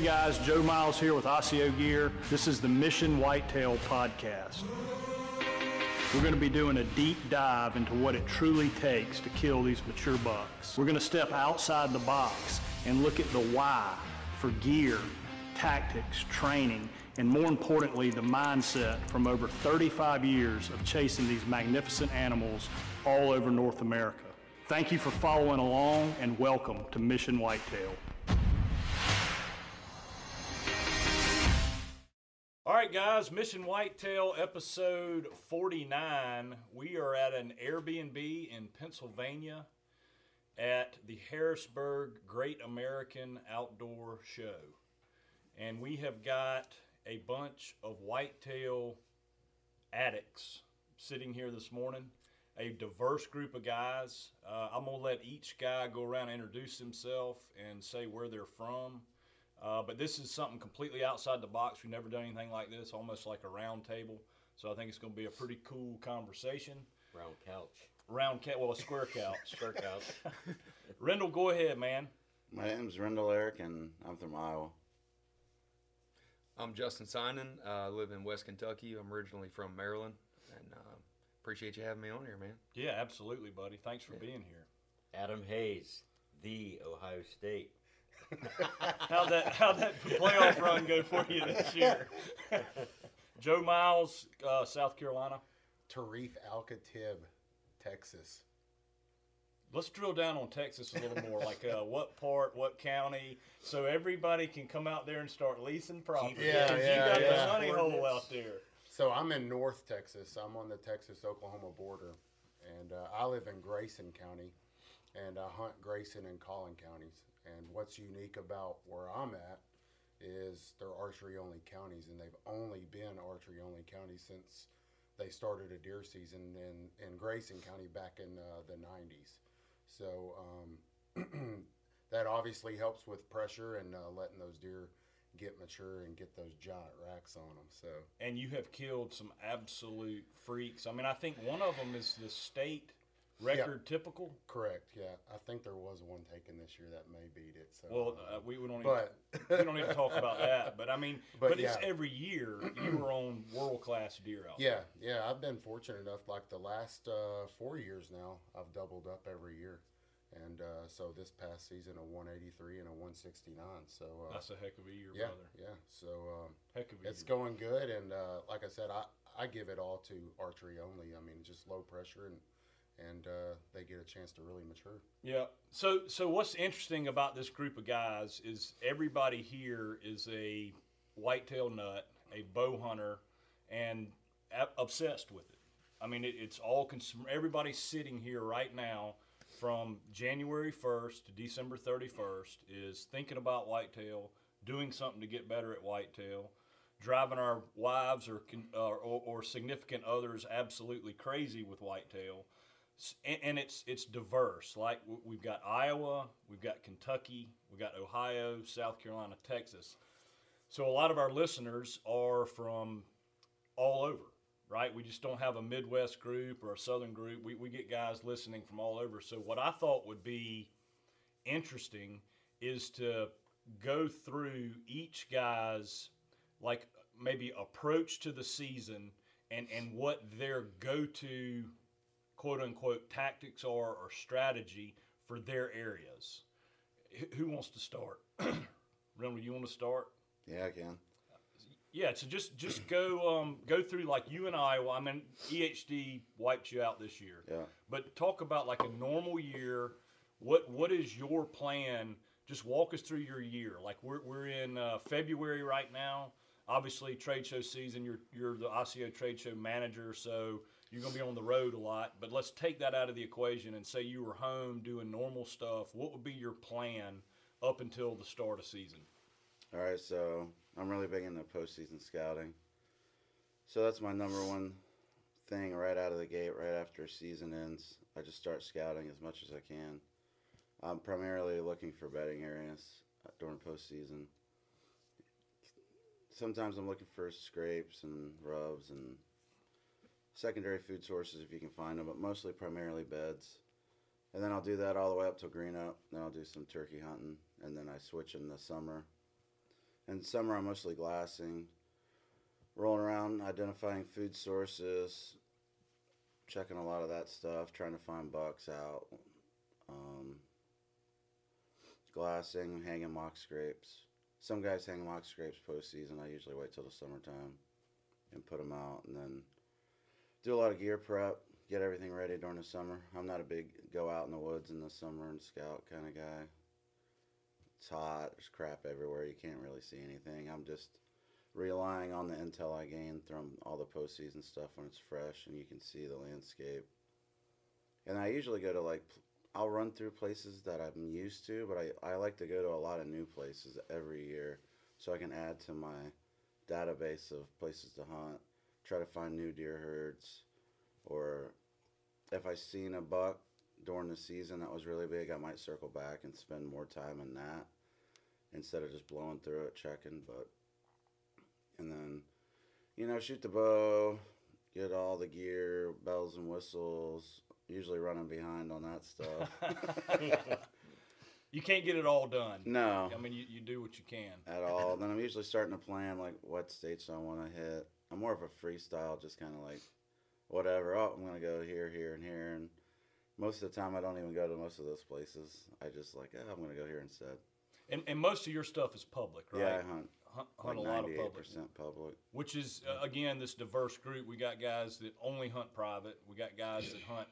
Hey guys, Joe Miles here with Osseo Gear. This is the Mission Whitetail Podcast. We're going to be doing a deep dive into what it truly takes to kill these mature bucks. We're going to step outside the box and look at the why for gear, tactics, training, and more importantly, the mindset from over 35 years of chasing these magnificent animals all over North America. Thank you for following along and welcome to Mission Whitetail. Right, guys, Mission Whitetail episode 49. We are at an Airbnb in Pennsylvania at the Harrisburg Great American Outdoor Show. And we have got a bunch of whitetail addicts sitting here this morning a diverse group of guys. Uh, I'm going to let each guy go around and introduce himself and say where they're from. Uh, but this is something completely outside the box. We've never done anything like this, almost like a round table. So I think it's going to be a pretty cool conversation. Round couch. Round couch, well, a square couch. square couch. Rendall, go ahead, man. My name's Rendall Erik, and I'm from Iowa. I'm Justin Synan. Uh, I live in West Kentucky. I'm originally from Maryland, and uh, Appreciate you having me on here, man. Yeah, absolutely, buddy. Thanks for yeah. being here. Adam Hays, the Ohio State. how'd that how'd that playoff run go for you this year? Joe Miles, uh, South Carolina. Tarif Alkhatib, Texas. Let's drill down on Texas a little more. like uh, what part, what county, so everybody can come out there and start leasing property. Yeah, yeah, you got yeah. the money hole out there. So I'm in North Texas. I'm on the Texas-Oklahoma border, and uh, I live in Grayson County, and I hunt Grayson and Collin counties. And what's unique about where I'm at is they're archery-only counties, and they've only been archery-only counties since they started a deer season in, in Grayson County back in uh, the 90s. So um, that obviously helps with pressure and uh, letting those deer get mature and get those giant racks on them. So and you have killed some absolute freaks. I mean, I think one of them is the state record yeah. typical. Correct. Yeah, I think there was one taken this year that may beat it. So well, uh, we, we don't but, need, we don't talk about that. But I mean, but, but yeah. it's every year you were on world class deer out. Yeah, there. yeah. I've been fortunate enough. Like the last uh, four years now, I've doubled up every year. And uh, so this past season, a 183 and a 169. So uh, that's a heck of a year, yeah, brother. Yeah. So um, heck of a year. it's year. going good, and uh, like I said, I, I give it all to archery only. I mean, just low pressure, and and uh, they get a chance to really mature. Yeah. So so what's interesting about this group of guys is everybody here is a whitetail nut, a bow hunter, and obsessed with it. I mean, it, it's all cons- everybody's sitting here right now from January 1st to December 31st is thinking about whitetail, doing something to get better at whitetail, driving our wives or, or, or significant others absolutely crazy with whitetail. And, it's it's diverse. Like we've got Iowa, we've got Kentucky, we've got Ohio, South Carolina, Texas. So a lot of our listeners are from all over right? We just don't have a Midwest group or a Southern group. We, we get guys listening from all over. So, what I thought would be interesting is to go through each guy's, like, maybe approach to the season and, and what their go to, quote unquote, tactics are or strategy for their areas. Who wants to start? Remember, you want to start? Yeah, I can. Yeah, so just just go um, go through like you and I. Well, I mean, EHD wiped you out this year. Yeah. But talk about like a normal year. What what is your plan? Just walk us through your year. Like we're we're in uh, February right now. Obviously, trade show season. You're you're the Osseo trade show manager, so you're going to be on the road a lot. But let's take that out of the equation and say you were home doing normal stuff. What would be your plan up until the start of season? All right, so I'm really big into postseason scouting. So that's my number one thing right out of the gate, right after season ends. I just start scouting as much as I can. I'm primarily looking for bedding areas uh, during postseason. Sometimes I'm looking for scrapes and rubs and secondary food sources if you can find them, but mostly primarily beds. And then I'll do that all the way up till green up. Then I'll do some turkey hunting, and then I switch in the summer In summer, I'm mostly glassing, rolling around, identifying food sources, checking a lot of that stuff, trying to find bucks out, um, glassing, hanging mock scrapes. Some guys hang mock scrapes postseason. I usually wait till the summertime and put them out, and then do a lot of gear prep, get everything ready during the summer. I'm not a big go out in the woods in the summer and scout kind of guy. It's hot. There's crap everywhere. You can't really see anything. I'm just relying on the intel I gain from all the postseason stuff when it's fresh and you can see the landscape. And I usually go to like, I'll run through places that I'm used to, but I, I like to go to a lot of new places every year so I can add to my database of places to hunt, try to find new deer herds, or if I seen a buck during the season that was really big, I might circle back and spend more time in that instead of just blowing through it checking. But and then you know shoot the bow, get all the gear, bells and whistles. Usually running behind on that stuff. You can't get it all done. no, I mean, you, you do what you can. at all. Then I'm usually starting to plan like what states I want to hit. I'm more of a freestyle, just kind of like whatever. Oh, I'm gonna go here, here, and here. And most of the time, I don't even go to most of those places. I just like, oh, I'm gonna go here instead. And, and most of your stuff is public, right? Yeah, I hunt Hunt, like a lot of 98 public. public. which is uh, again this diverse group. We got guys that only hunt private. We got guys that hunt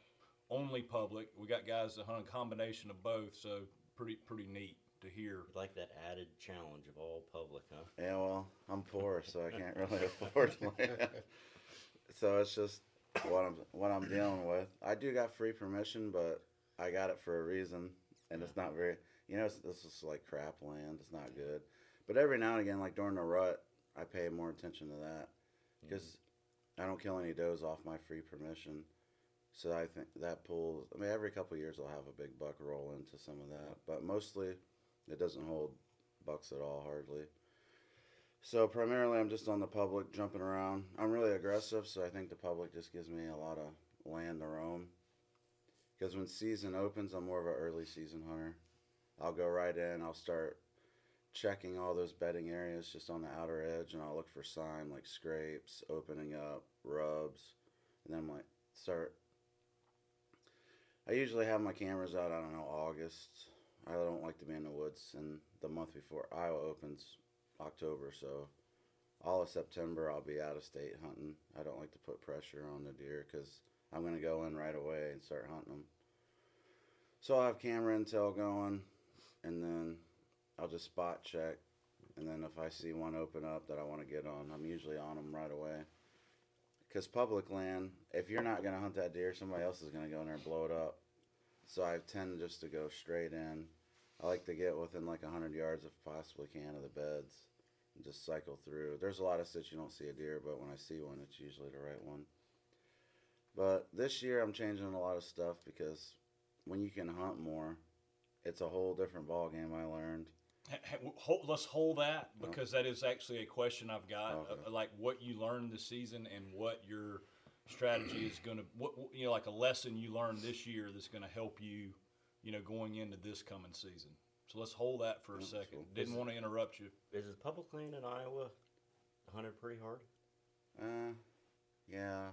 only public. We got guys that hunt a combination of both. So pretty pretty neat to hear. You like that added challenge of all public, huh? Yeah, well, I'm poor, so I can't really afford land. so it's just what I'm what I'm dealing with. I do got free permission, but I got it for a reason, and it's not very. You know, it's, this is like crap land. It's not good. But every now and again, like during the rut, I pay more attention to that mm-hmm. because I don't kill any does off my free permission. So I think that pulls. I mean, every couple of years I'll have a big buck roll into some of that, but mostly it doesn't hold bucks at all, hardly. So primarily, I'm just on the public, jumping around. I'm really aggressive, so I think the public just gives me a lot of land to roam. Because when season opens, I'm more of an early season hunter. I'll go right in. I'll start checking all those bedding areas just on the outer edge, and I'll look for sign like scrapes, opening up, rubs, and then I'm like start. I usually have my cameras out. I don't know August. I don't like to be in the woods, and the month before Iowa opens, October, so all of September I'll be out of state hunting. I don't like to put pressure on the deer because I'm going to go in right away and start hunting them. So I'll have camera intel going, and then I'll just spot check. And then if I see one open up that I want to get on, I'm usually on them right away. Because public land, if you're not going to hunt that deer, somebody else is going to go in there and blow it up. So I tend just to go straight in. I like to get within like 100 yards if possibly can of the beds and just cycle through. There's a lot of sits you don't see a deer, but when I see one, it's usually the right one. But this year I'm changing a lot of stuff because when you can hunt more, it's a whole different ball game. I learned. Ha- ha- hold- Let's hold that because that is actually a question I've got. Okay. Uh, like what you learned this season and what your strategy is going to, what what- you know, like a lesson you learned this year that's going to help you, you know, going into this coming season. So let's hold that for a Yeah, second. cool. Didn't want to interrupt you. Is the public land in Iowa hunted pretty hard? Uh, yeah.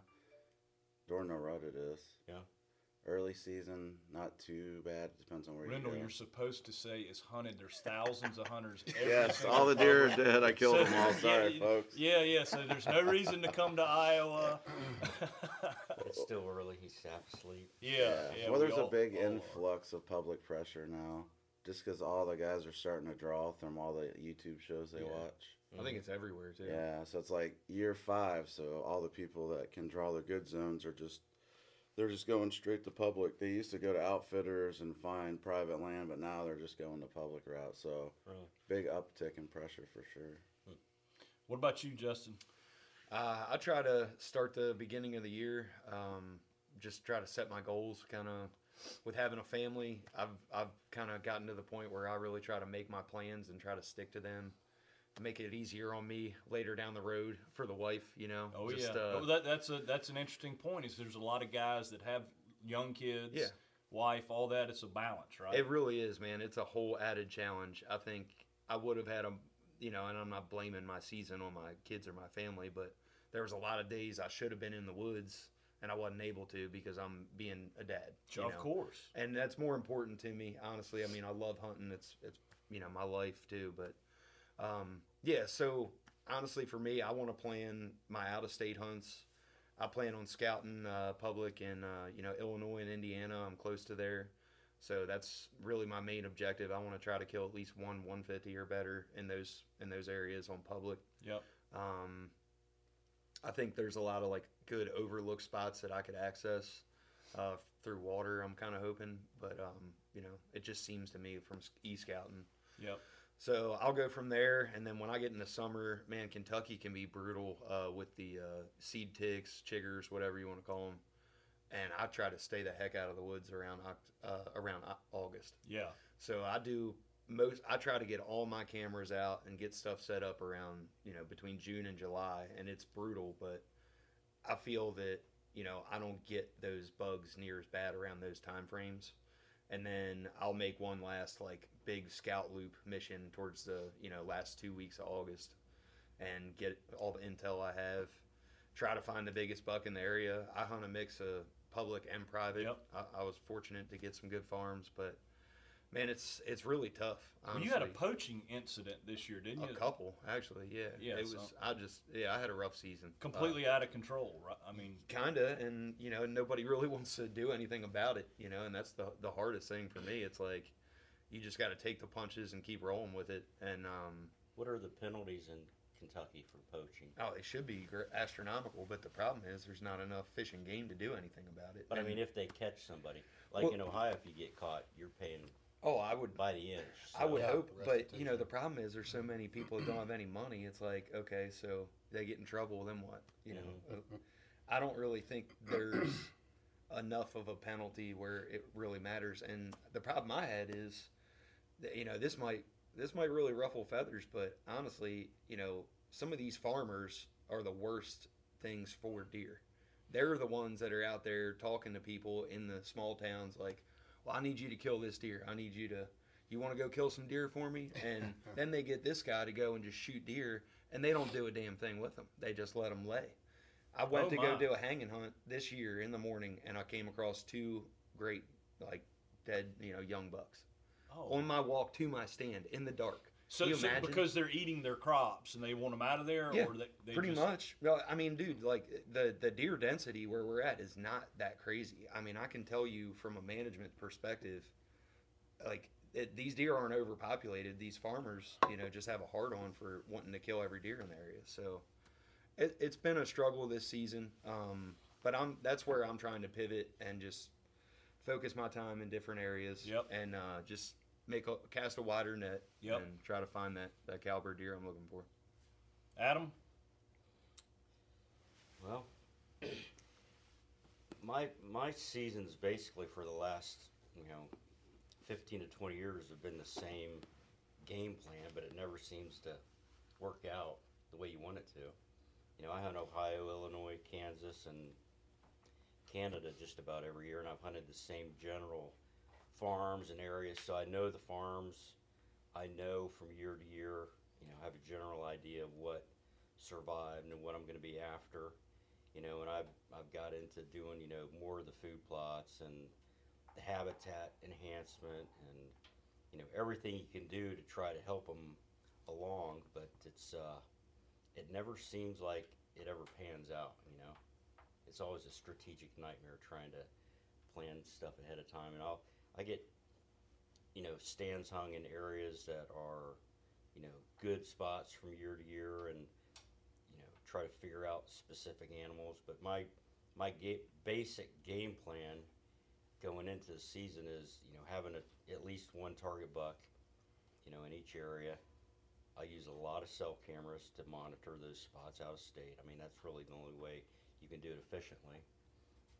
During the rut, it is. Yeah. Early season, not too bad. Depends on where Rendall, you go. you're supposed to say is hunted. There's thousands of hunters. Every yes, all the deer are dead. I killed So- them all. Sorry, yeah, folks. Yeah, yeah. So there's no reason to come to Iowa. It's still early. He's half asleep. yeah, yeah. well, we there's all- a big all are. influx of public pressure now, just because all the guys are starting to draw from all the YouTube shows they Yeah. watch. I think it's everywhere too. Yeah, so it's like year five. So all the people that can draw the good zones are just they're just going straight to public. They used to go to outfitters and find private land, but now they're just going the public route. So Really? big uptick in pressure for sure. What about you, Justin? Uh, I try to start the beginning of the year. Um, just try to set my goals. Kind of with having a family, I've I've kind of gotten to the point where I really try to make my plans and try to stick to them. Make it easier on me later down the road for the wife. You know. Oh Just, yeah, Uh, oh, that, that's a that's an interesting point. Is there's a lot of guys that have young kids, Yeah. wife, all that. It's a balance, right? It really is, man. It's a whole added challenge. I think I would have had a you know, and I'm not blaming my season on my kids or my family, but there was a lot of days I should have been in the woods and I wasn't able to because I'm being a dad. you of course. and that's more important to me honestly i mean i love hunting it's it's you know my life too but um yeah so honestly for me i want to plan my out of state hunts i plan on scouting uh, public in uh, you know illinois and indiana i'm close to there so that's really my main objective i want to try to kill at least one 150 or better in those in those areas on public Yep. um, I think there's a lot of like good overlook spots that I could access uh, through water. I'm kind of hoping, but um, you know, it just seems to me from e scouting. Yep. So I'll go from there, and then when I get into summer, man, Kentucky can be brutal uh, with the uh, seed ticks, chiggers, whatever you want to call them. And I try to stay the heck out of the woods around uh, around August. Yeah. So I do most. I try to get all my cameras out and get stuff set up around you know between June and July, and it's brutal. But I feel that you know I don't get those bugs near as bad around those time frames. And then I'll make one last like big scout loop mission towards the you know last two weeks of August, and get all the intel I have. Try to find the biggest buck in the area. I hunt a mix of public and private. Yep. I, I was fortunate to get some good farms, but man, it's it's really tough. Well, you had a poaching incident this year, didn't you? A couple, actually. Yeah. Yeah, It so- was. I just. Yeah. I had a rough season. Completely out of control, right? I mean, Uh, kinda, and you know, nobody really wants to do anything about it. You know, and that's the the hardest thing for me. It's like, you just got to take the punches and keep rolling with it. And um, What are the penalties in Kentucky for poaching? oh, they should be astronomical. But the problem is, there's not enough fish and game to do anything about it. But I mean, if they catch somebody, like Well- in Ohio, if you get caught, you're paying oh, I would by the inch. I would Yeah, hope, but you know the problem is there's so many people that don't have any money. It's like okay, so they get in trouble, then what? You know, Mm-hmm. Uh, I don't really think there's enough of a penalty where it really matters. And the problem I had is, that, you know, this might this might really ruffle feathers, but honestly, you know, some of these farmers are the worst things for deer. They're the ones that are out there talking to people in the small towns, like, "Well, I need you to kill this deer. I need you to." You want to go kill some deer for me? And then they get this guy to go and just shoot deer, and they don't do a damn thing with them. They just let them lay. I went Oh, to go do a hanging hunt this year in the morning, and I came across two great, like, dead, you know, young bucks oh. on my walk to my stand in the dark. So, so because they're eating their crops and they want them out of there, Yeah, or they, they Pretty just, much. Well, I mean, dude, like the the deer density where we're at is not that crazy. I mean, I can tell you from a management perspective, like it, these deer aren't overpopulated. These farmers, you know, just have a hard on for wanting to kill every deer in the area. So it, it's been a struggle this season. Um, but I'm that's where I'm trying to pivot and just focus my time in different areas. Yep. And uh, just make a cast a wider net. Yep. And try to find that that caliber deer I'm looking for. Adam. Well, my my seasons basically for the last you know fifteen to twenty years have been the same game plan, but it never seems to work out the way you want it to. You know, I hunt Ohio, Illinois, Kansas, and Canada just about every year, and I've hunted the same general farms and areas, so I know the farms. I know from year to year, you know, I have a general idea of what survived and what I'm going to be after you know, and I've I've got into doing you know more of the food plots and the habitat enhancement and you know everything you can do to try to help them along, but it's uh, it never seems like it ever pans out. You know, it's always a strategic nightmare trying to plan stuff ahead of time, and I'll I get you know stands hung in areas that are you know good spots from year to year and you know try to figure out specific animals. But my my ga- basic game plan going into the season is you know having a, at least one target buck you know in each area. I use a lot of cell cameras to monitor those spots out of state. I mean that's really the only way you can do it efficiently.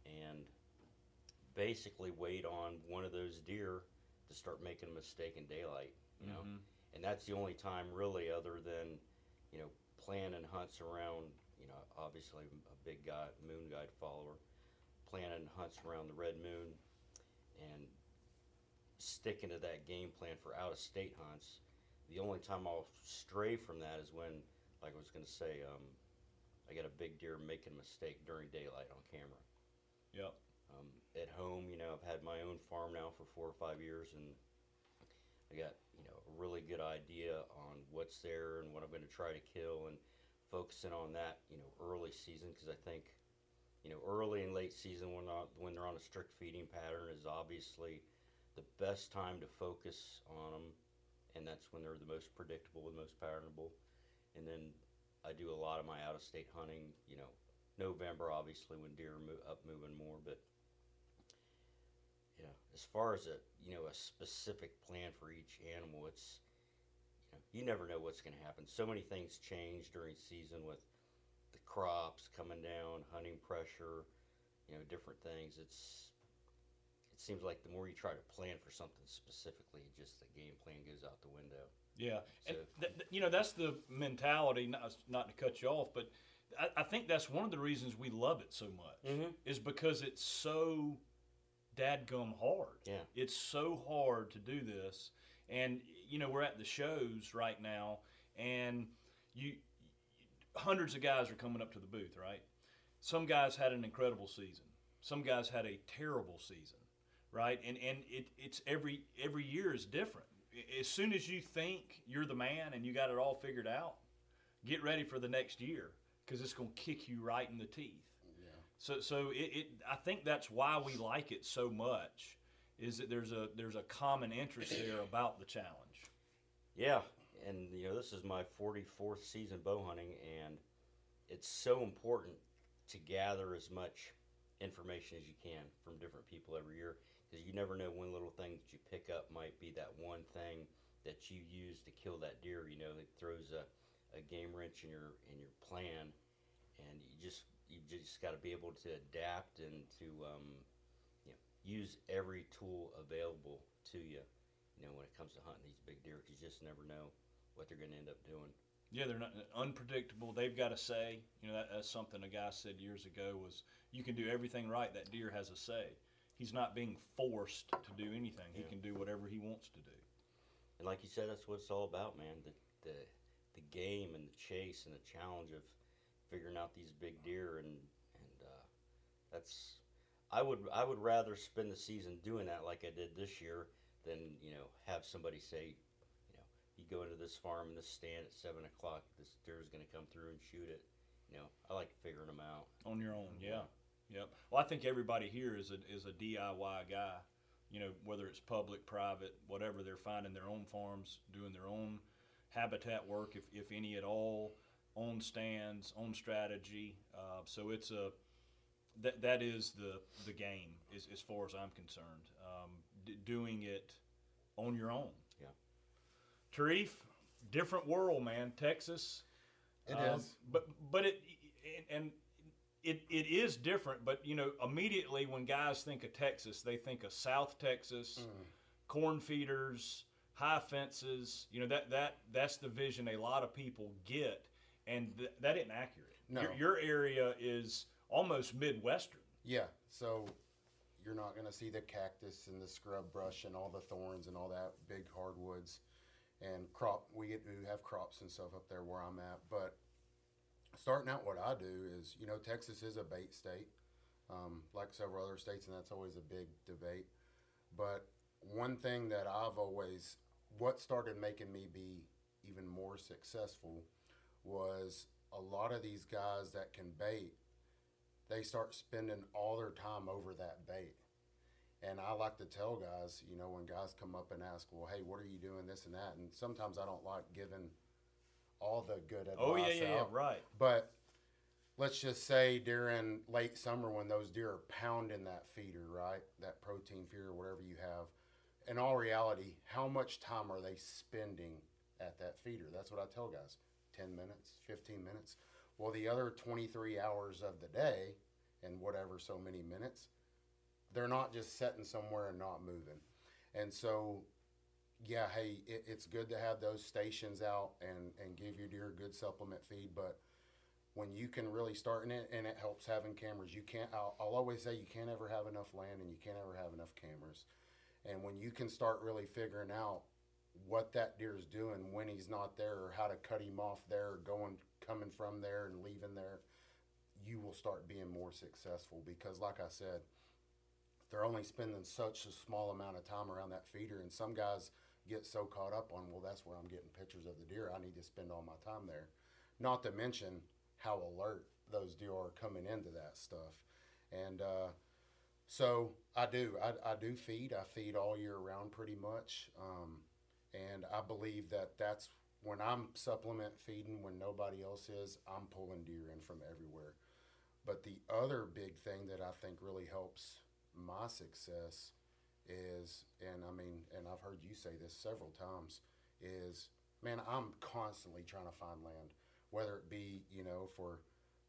And basically wait on one of those deer to start making a mistake in daylight you know Mhm. and that's the only time really other than you know planning hunts around you know obviously a big guy moon guide follower planning hunts around the red moon and sticking to that game plan for out of state hunts the only time I'll stray from that is when, like I was gonna say, um, I got a big deer making a mistake during daylight on camera. Yep. Um, at home, you know, I've had my own farm now for four or five years, and I got you know a really good idea on what's there and what I'm going to try to kill, and focusing on that, you know, early season because I think, you know, early and late season when not when they're on a strict feeding pattern is obviously the best time to focus on them, and that's when they're the most predictable and most patternable, and then I do a lot of my out of state hunting, you know, November obviously when deer are mo- up moving more, but yeah, as far as a you know a specific plan for each animal, it's you know you never know what's going to happen. So many things change during season with the crops coming down, hunting pressure, you know, different things. It's it seems like the more you try to plan for something specifically, just the game plan goes out the window. Yeah, and th- th- you know that's the mentality. Not, not to cut you off, but I, I think that's one of the reasons we love it so much Mhm. is because it's so dadgum hard. Yeah. it's so hard to do this, and you know we're at the shows right now, and you hundreds of guys are coming up to the booth, right? Some guys had an incredible season. Some guys had a terrible season, right? And and it, it's every every year is different. As soon as you think you're the man and you got it all figured out, get ready for the next year because it's going to kick you right in the teeth. So so it, it I think that's why we like it so much is that there's a there's a common interest there about the challenge. Yeah, and you know this is my 44th season bow hunting, and it's so important to gather as much information as you can from different people every year because you never know when little thing that you pick up might be that one thing that you use to kill that deer. You know, it throws a, a game wrench in your in your plan, and you just you just got to be able to adapt and to um, you know use every tool available to you you know, when it comes to hunting these big deer, 'cause you just never know what they're going to end up doing. Yeah, they're not unpredictable. They've got a say. You know, that, that's something a guy said years ago was you can do everything right. That deer has a say. He's not being forced to do anything. He can do whatever he wants to do. And like you said, that's what it's all about, man. The the the game and the chase and the challenge of figuring out these big deer and and uh, that's I would I would rather spend the season doing that like I did this year than you know have somebody say, you know, you go into this farm and this stand at seven o'clock, this deer is going to come through and shoot it. You know, I like figuring them out. on your own. Yeah, yep. Well, I think everybody here is a is a DIY guy. You know, whether it's public, private, whatever, they're finding their own farms, doing their own habitat work, if if any at all, on stands, on strategy. Uh, so it's a that that is the the game as, as far as I'm concerned. Um, d- doing it on your own. Yeah. Tarif, different world, man. Texas. It Um, is. But but it and, and it it is different. But you know, immediately when guys think of Texas, they think of South Texas, Mm. corn feeders, high fences. You know that that that's the vision a lot of people get, and th- that isn't accurate. No. Your, your area is almost midwestern. Yeah, so you're not going to see the cactus and the scrub brush and all the thorns and all that big hardwoods and crop. We get we have crops and stuff up there where I'm at, but starting out, what I do is, you know, Texas is a bait state, um, like several other states, and that's always a big debate. But one thing that I've always, what started making me be even more successful was a lot of these guys that can bait they start spending all their time over that bait. And I like to tell guys, you know, when guys come up and ask, well, hey, what are you doing, this and that? And sometimes I don't like giving all the good advice. Oh yeah, yeah, yeah, right. But let's just say during late summer when those deer are pounding that feeder, right? That protein feeder, whatever you have. In all reality, how much time are they spending at that feeder? That's what I tell guys 10 minutes, 15 minutes. Well, the other 23 hours of the day and whatever so many minutes, they're not just sitting somewhere and not moving. And so, yeah, hey, it, it's good to have those stations out and, and give your deer good supplement feed, but when you can really start in it and it helps having cameras, you can't, I'll, I'll always say you can't ever have enough land and you can't ever have enough cameras. And when you can start really figuring out what that deer is doing when he's not there, or how to cut him off there, going coming from there and leaving there, you will start being more successful because, like I said, they're only spending such a small amount of time around that feeder, and some guys get so caught up on, well, that's where I'm getting pictures of the deer. I need to spend all my time there. Not to mention how alert those deer are coming into that stuff, and uh, so I do. I, I do feed. I feed all year round pretty much, um, and I believe that that's when I'm supplement feeding when nobody else is. I'm pulling deer in from everywhere. But the other big thing that I think really helps my success is, and I mean, and I've heard you say this several times, is man, I'm constantly trying to find land, whether it be you know for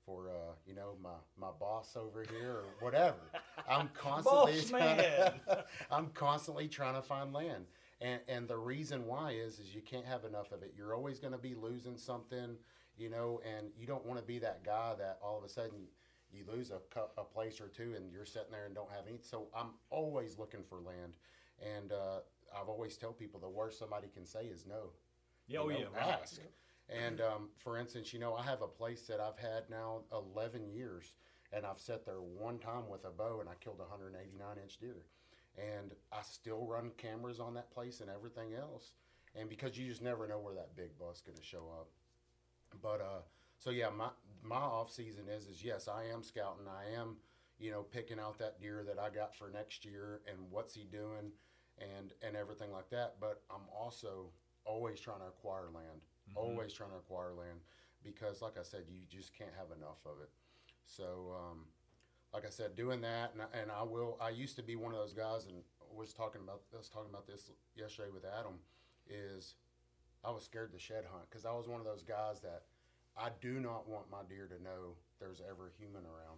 for uh, you know my my boss over here or whatever. I'm constantly Boss man. I'm constantly trying to find land. And and the reason why is is you can't have enough of it. You're always going to be losing something, you know, and you don't want to be that guy that all of a sudden you lose a, cou- a place or two and you're sitting there and don't have any. So I'm always looking for land. And uh, I've always tell people the worst somebody can say is no Yeah, oh you yeah, know, right. ask. And um, for instance, you know, I have a place that I've had now 11 years, and I've sat there one time with a bow and I killed a 189 inch deer. And I still run cameras on that place and everything else. And because you just never know where that big buck's going to show up. But uh, so yeah, my my off season is is yes, I am scouting. I am, you know, picking out that deer that I got for next year and what's he doing, and and everything like that. But I'm also always trying to acquire land. Always trying to acquire land because, like I said, you just can't have enough of it. So, um, like I said, doing that, and I, and I will. I used to be one of those guys, and was talking about. I was talking about this yesterday with Adam. Is I was scared to shed hunt because I was one of those guys that I do not want my deer to know there's ever a human around.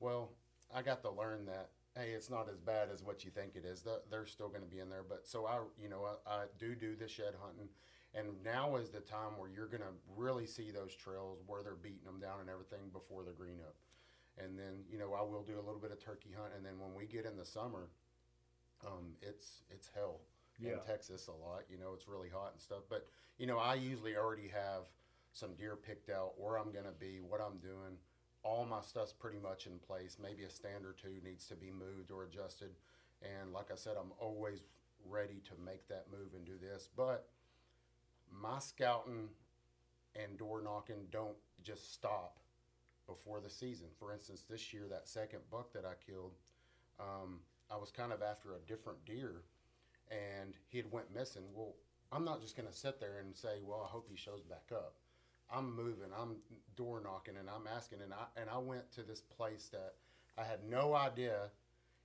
Well, I got to learn that hey, it's not as bad as what you think it is. They're still going to be in there, but so I, you know, I, I do do the shed hunting, and now is the time where you're going to really see those trails where they're beating them down and everything before the green up. And then you know I will do a little bit of turkey hunt, and then when we get in the summer, um, it's it's hell Yeah. in Texas a lot. You know, it's really hot and stuff. But you know, I usually already have some deer picked out where I'm gonna be, what I'm doing. All my stuff's pretty much in place. Maybe a stand or two needs to be moved or adjusted. And like I said, I'm always ready to make that move and do this. But my scouting and door knocking don't just stop before the season. For instance, this year, that second buck that I killed, um, I was kind of after a different deer, and he had went missing. Well, I'm not just going to sit there and say, "Well, I hope he shows back up." I'm moving, I'm door knocking, and I'm asking, and I and I went to this place that I had no idea.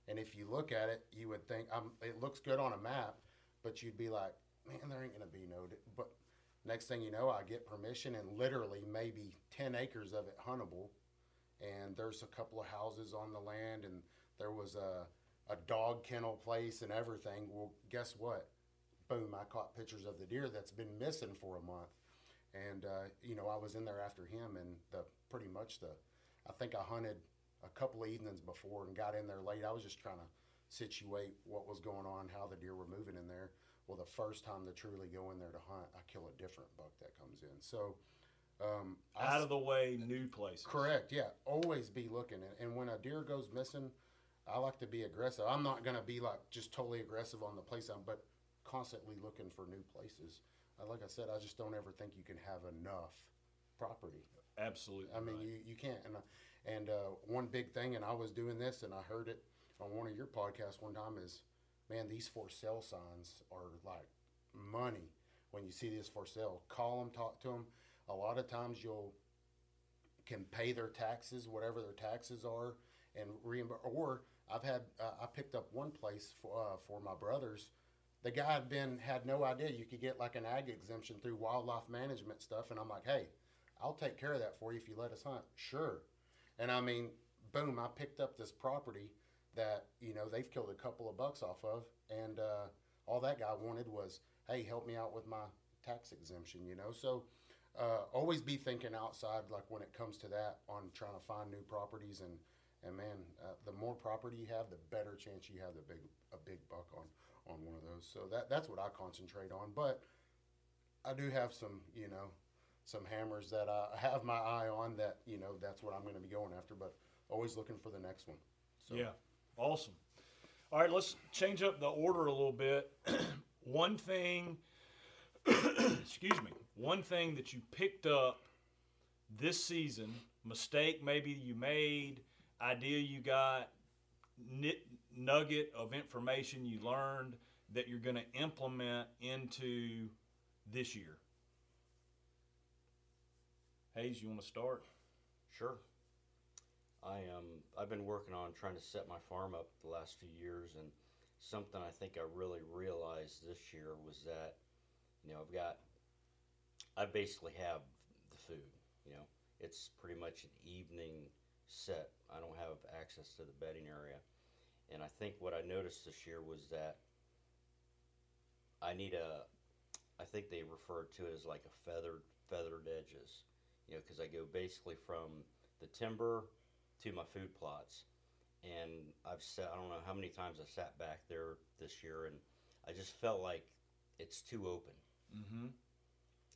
And if you look at it, you would think um, it looks good on a map, but you'd be like, "Man, there ain't going to be no." di-" But next thing you know, I get permission, and literally maybe ten acres of it huntable, and there's a couple of houses on the land, and there was a a dog kennel place and everything. Well, guess what? Boom! I caught pictures of the deer that's been missing for a month, and uh, you know I was in there after him, and the pretty much the, I think I hunted a couple evenings before and got in there late. I was just trying to situate what was going on, how the deer were moving in there. Well, the first time to truly go in there to hunt, I kill a different buck that comes in. So, um, Out s- of the way, new places. Correct. Yeah. Always be looking. And, and when a deer goes missing, I like to be aggressive. I'm not going to be like just totally aggressive on the place I'm, but constantly looking for new places. Uh, like I said, I just don't ever think you can have enough property. Absolutely. I mean, right. you, you can't. And, uh, and uh, one big thing, and I was doing this and I heard it on one of your podcasts one time is, man, these for sale signs are like money when you see this for sale. Call them, talk to them. A lot of times you'll can pay their taxes, whatever their taxes are, and reimburse. Or I've had uh, I picked up one place for uh, for my brothers. The guy had been had no idea you could get like an ag exemption through wildlife management stuff, and I'm like, hey, I'll take care of that for you if you let us hunt. Sure, and I mean, boom, I picked up this property that you know they've killed a couple of bucks off of, and uh, all that guy wanted was, hey, help me out with my tax exemption, you know. So uh, always be thinking outside, like when it comes to that, on trying to find new properties and and man, uh, the more property you have, the better chance you have the big a big buck on on one of those. So that that's what I concentrate on. But I do have some, you know, some hammers that I have my eye on. That you know, that's what I'm going to be going after. But always looking for the next one. So, Yeah, awesome. All right, let's change up the order a little bit. one thing, excuse me, one thing that you picked up this season, mistake maybe you made, idea you got, nit, nugget of information you learned that you're going to implement into this year. Hays, you want to start? Sure. I um I've been working on trying to set my farm up the last few years, and something I think I really realized this year was that, you know, I've got, I basically have the food. You know, it's pretty much an evening set. I don't have access to the bedding area, and I think what I noticed this year was that I need a, I think they refer to it as like a feathered feathered edges. You know, because I go basically from the timber to my food plots. And I've sat, I don't know how many times I sat back there this year, and I just felt like it's too open. Mm-hmm.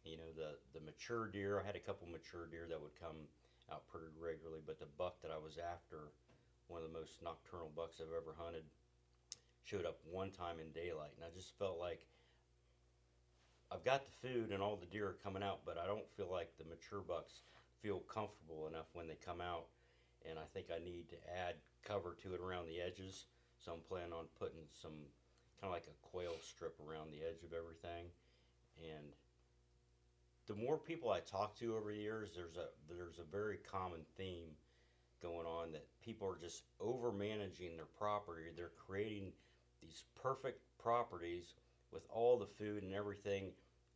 You know, the, the mature deer, I had a couple mature deer that would come out pretty regularly, but the buck that I was after, one of the most nocturnal bucks I've ever hunted, showed up one time in daylight. And I just felt like I've got the food and all the deer are coming out, but I don't feel like the mature bucks feel comfortable enough when they come out and I think I need to add cover to it around the edges. So I'm planning on putting some kind of like a quail strip around the edge of everything. And the more people I talk to over the years, there's a there's a very common theme going on that people are just over managing their property. They're creating these perfect properties with all the food and everything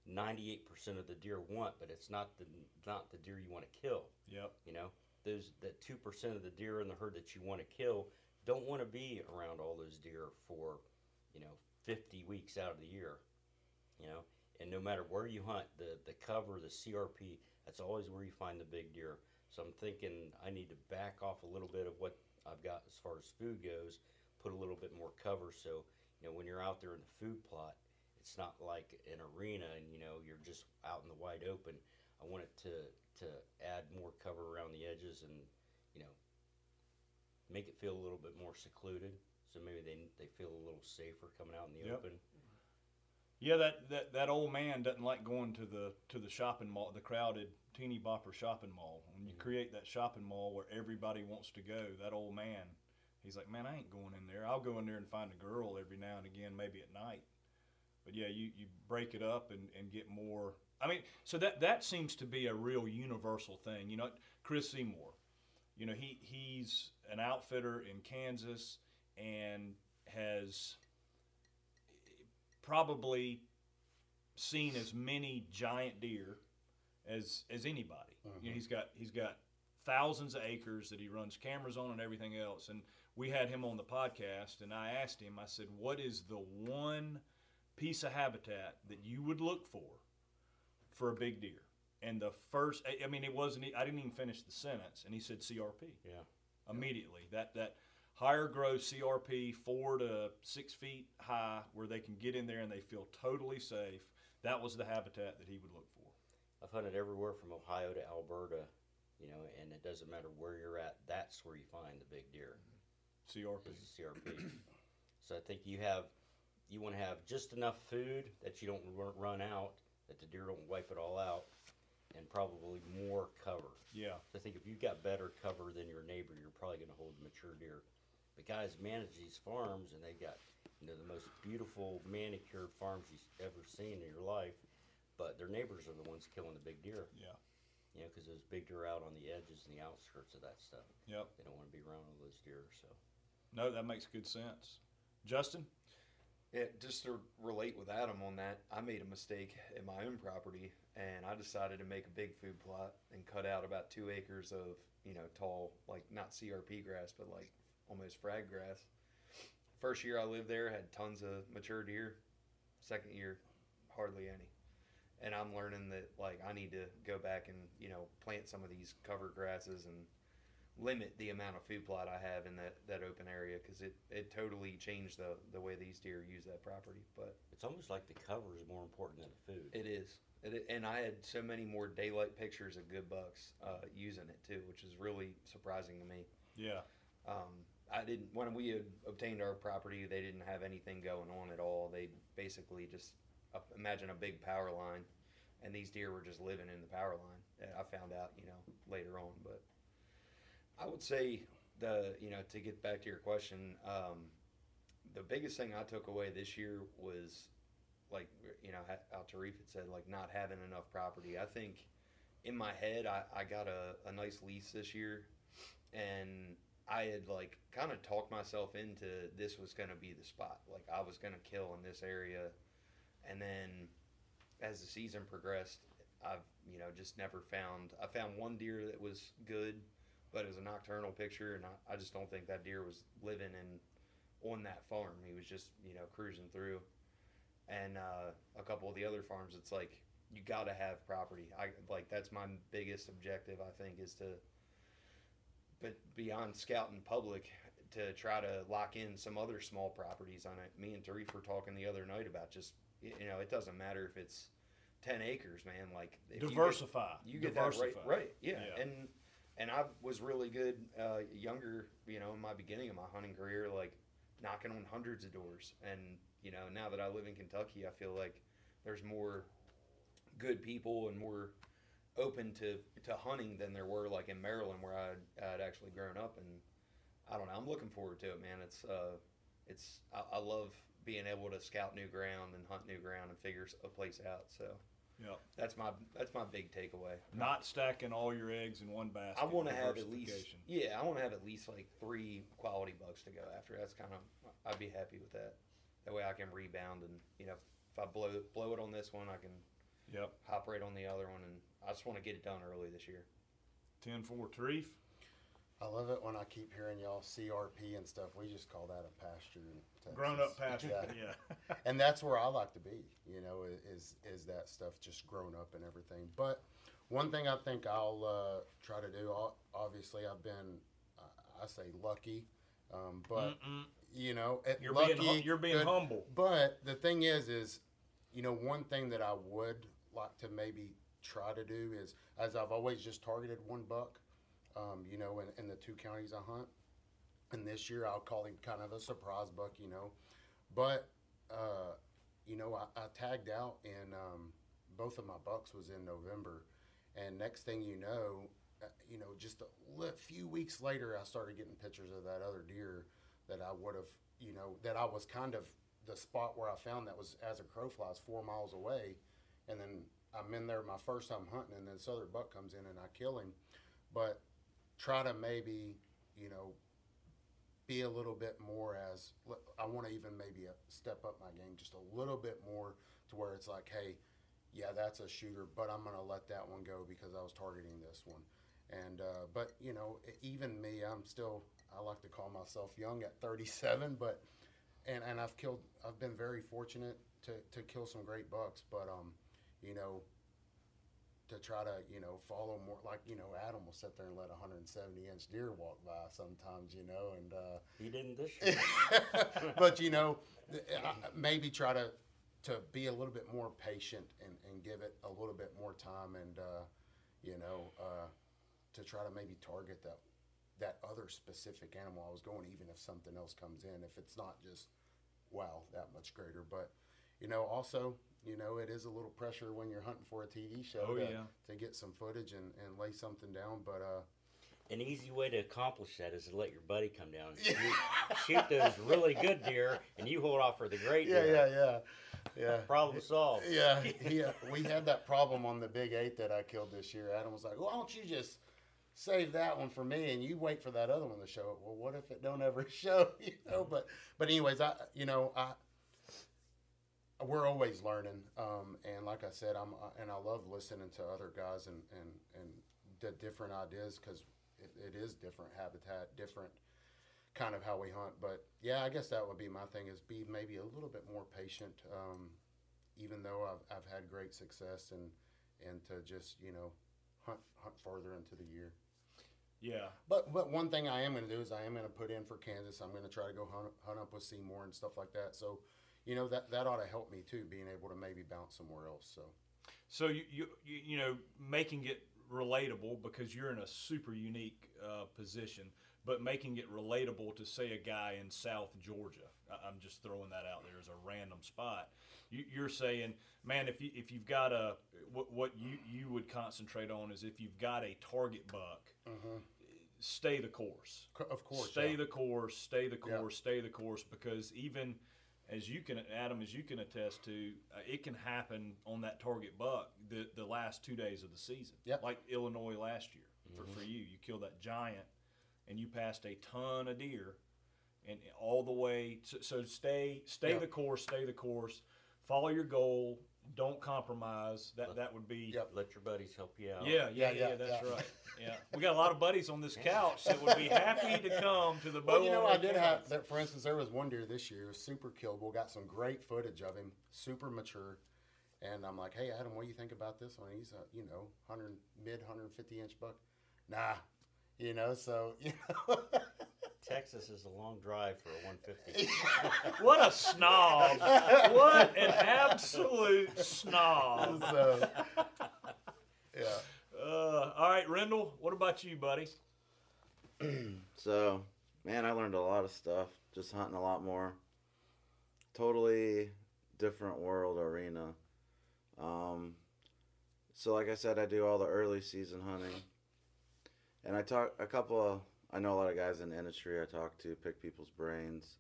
98% of the deer want, but it's not the not the deer you want to kill. Yep. You know, those that two percent of the deer in the herd that you want to kill don't want to be around all those deer for, you know, fifty weeks out of the year. You know, and no matter where you hunt, the the cover, the CRP, that's always where you find the big deer. So I'm thinking I need to back off a little bit of what I've got as far as food goes, put a little bit more cover. So you know, when you're out there in the food plot, it's not like an arena and you know you're just out in the wide open. I want it to to add more cover around the edges and you know make it feel a little bit more secluded. So maybe they they feel a little safer coming out in the Yep. open. Yeah, that, that, that old man doesn't like going to the to the shopping mall, the crowded teeny bopper shopping mall. When you Mhm. create that shopping mall where everybody wants to go, that old man, he's like, man, I ain't going in there. I'll go in there and find a girl every now and again, maybe at night. But yeah, you, you break it up and, and get more. I mean, so that that seems to be a real universal thing. You know, Chris Seymour, you know, he he's an outfitter in Kansas and has probably seen as many giant deer as as anybody. You know, mm-hmm. he's got he's got thousands of acres that he runs cameras on and everything else. And we had him on the podcast, and I asked him. I said, "What is the one piece of habitat that you would look for for a big deer?" And the first, I- I mean, it wasn't. I didn't even finish the sentence, and he said CRP Yeah. immediately. That that higher growth CRP, four to six feet high, where they can get in there and they feel totally safe. That was the habitat that he would look for. I've hunted everywhere from Ohio to Alberta, you know, and it doesn't matter where you're at. That's where you find the big deer. CRP. is CRP. so I think you have, you want to have just enough food that you don't run out, that the deer don't wipe it all out, and probably more cover. Yeah. I think if you've got better cover than your neighbor, you're probably going to hold mature deer. The guys manage these farms, and they got you know the most beautiful manicured farms you've ever seen in your life. But their neighbors are the ones killing the big deer. Yeah. You know, because those big deer are out on the edges and the outskirts of that stuff. Yep. They don't want to be around all those deer. So No, that makes good sense. Justin. Yeah, just to relate with Adam on that, I made a mistake in my own property, and I decided to make a big food plot and cut out about two acres of you know tall, like not CRP grass, but like almost frag grass. First year I lived there, had tons of mature deer. Second year, hardly any. And I'm learning that like I need to go back and you know plant some of these cover grasses and limit the amount of food plot I have in that, that open area because it, it totally changed the, the way these deer use that property. But It's almost like the cover is more important than the food. it is. It, and I had so many more daylight pictures of good bucks uh, using it too, which is really surprising to me. Yeah. Um, I didn't when we had obtained our property. They didn't have anything going on at all. They basically just uh, imagine a big power line, and these deer were just living in the power line. I found out, you know, later on. But I would say the you know to get back to your question, um, the biggest thing I took away this year was like you know how Tarif had said like not having enough property. I think in my head I, I got a, a nice lease this year and I had like kind of talked myself into this was going to be the spot. Like I was going to kill in this area, and then as the season progressed, I've you know just never found. I found one deer that was good, but it was a nocturnal picture, and I, I just don't think that deer was living in on that farm. He was just you know cruising through, and uh, a couple of the other farms, it's like you got to have property. I like that's my biggest objective. I think is to but beyond scouting public to try to lock in some other small properties on it. Me and Tarif were talking the other night about just you know it doesn't matter if it's ten acres, man. Like if you get- Diversify. you get, Diversify. that right, right? Yeah. Yeah. and and I was really good uh, younger, you know, in my beginning of my hunting career, like knocking on hundreds of doors. And you know, now that I live in Kentucky, I feel like there's more good people and more open to, to hunting than there were like in Maryland where I'd, I'd actually grown up. And I don't know I'm looking forward to it man. It's uh it's I, I love being able to scout new ground and hunt new ground and figure a place out so Yeah. that's my that's my big takeaway Not stacking all your eggs in one basket. I want to have at least yeah I want to have at least like three quality bucks to go after that's kind of I'd be happy with that that way I can rebound and you know if I blow blow it on this one I can Yep. hop right on the other one and I just want to get it done early this year 10 4 Tarif. I love it when I keep hearing y'all CRP and stuff. We just call that a pasture. In Texas. Grown up pasture. Yeah. And that's where I like to be. You know, is is that stuff just grown up and everything. But one thing I think I'll uh, try to do. Obviously, I've been, uh, I say lucky, um, but Mm-mm. you know, You're lucky, being you're being good, humble. But the thing is, is you know, one thing that I would like to maybe try to do is, as I've always just targeted one buck, um, you know, in, in the two counties I hunt. And this year I'll call him kind of a surprise buck, you know. But, uh, you know, I, I tagged out and um, both of my bucks was in November. And next thing you know, uh, you know, just a li- few weeks later, I started getting pictures of that other deer that I would have, you know, that I was kind of the spot where I found that was as a crow flies four miles away. And then I'm in there my first time hunting, and then this other buck comes in and I kill him. But try to maybe, you know, be a little bit more as I want to even maybe uh step up my game just a little bit more to where it's like, hey, yeah, that's a shooter, but I'm gonna let that one go because I was targeting this one. And uh, but you know, even me, I'm still I like to call myself young at 37, but and and I've killed I've been very fortunate to to kill some great bucks, but um, you know, to try to you know follow more like you know Adam will sit there and let a 170 inch deer walk by sometimes, you know, and. Uh, He didn't this year. but you know, maybe try to to be a little bit more patient and, and give it a little bit more time, and uh, you know, uh, to try to maybe target that that other specific animal I was going, even if something else comes in, if it's not just wow that much greater, but you know, also. You know, it is a little pressure when you're hunting for a TV show Oh, to, yeah. to get some footage and, and lay something down. But uh, An easy way to accomplish that is to let your buddy come down and shoot, shoot those really good deer, and you hold off for the great yeah, deer. yeah, yeah, yeah. Problem solved. Yeah, he, uh, we had that problem on the big eight that I killed this year. Adam was like, well, "Why don't you just save that one for me and you wait for that other one to show up?" Well, what if it don't ever show? You know, but but anyways, I you know I we're always learning, um, and like I said, I'm uh, and I love listening to other guys and and and the different ideas because it, it is different habitat, different kind of how we hunt. But yeah, I guess that would be my thing is be maybe a little bit more patient. Um, even though I've, I've had great success and and to just you know hunt hunt further into the year. Yeah. But but one thing I am going to do is I am going to put in for Kansas. I'm going to try to go hunt, hunt up with Seymour and stuff like that. So, you know that that ought to help me too, being able to maybe bounce somewhere else. So So you you you, you know making it relatable because you're in a super unique uh, position, but making it relatable to say a guy in South Georgia. I, I'm just throwing that out there as a random spot. You, you're saying, man, if you if you've got a what what you you would concentrate on is if you've got a target buck, stay the course. Of course, stay yeah. the course, stay the Yeah. course, stay the course, because even as you can, Adam, as you can attest to, uh, it can happen on that target buck the, the last two days of the season. Yep. Like Illinois last year for, for you. You killed that giant and you passed a ton of deer and all the way. So, so stay, stay Yep. the course, stay the course, follow your goal. Don't compromise. That, that would be, Yep. Let your buddies help you out. yeah, yeah, Yeah, yeah, yeah, that's yeah. right. Yeah, we got a lot of buddies on this couch that would be happy to come to the bow. Well, you know, Hunter I did Couch. have that. For instance, there was one deer this year, super killable. Got some great footage of him, super mature. And I'm like, hey, Adam, what do you think about this one? He's a, you know, 100 mid 150 inch buck. Nah, you know, so you know, Texas is a long drive for a 150. What a snob! what an absolute snob! so yeah. Uh, all right, Rendall, what about you, buddy? So, man, I learned a lot of stuff just hunting a lot more. Totally different world arena. Um, so, like I said, I do all the early season hunting, and I talk a couple of. I know a lot of guys in the industry. I talk to, pick people's brains.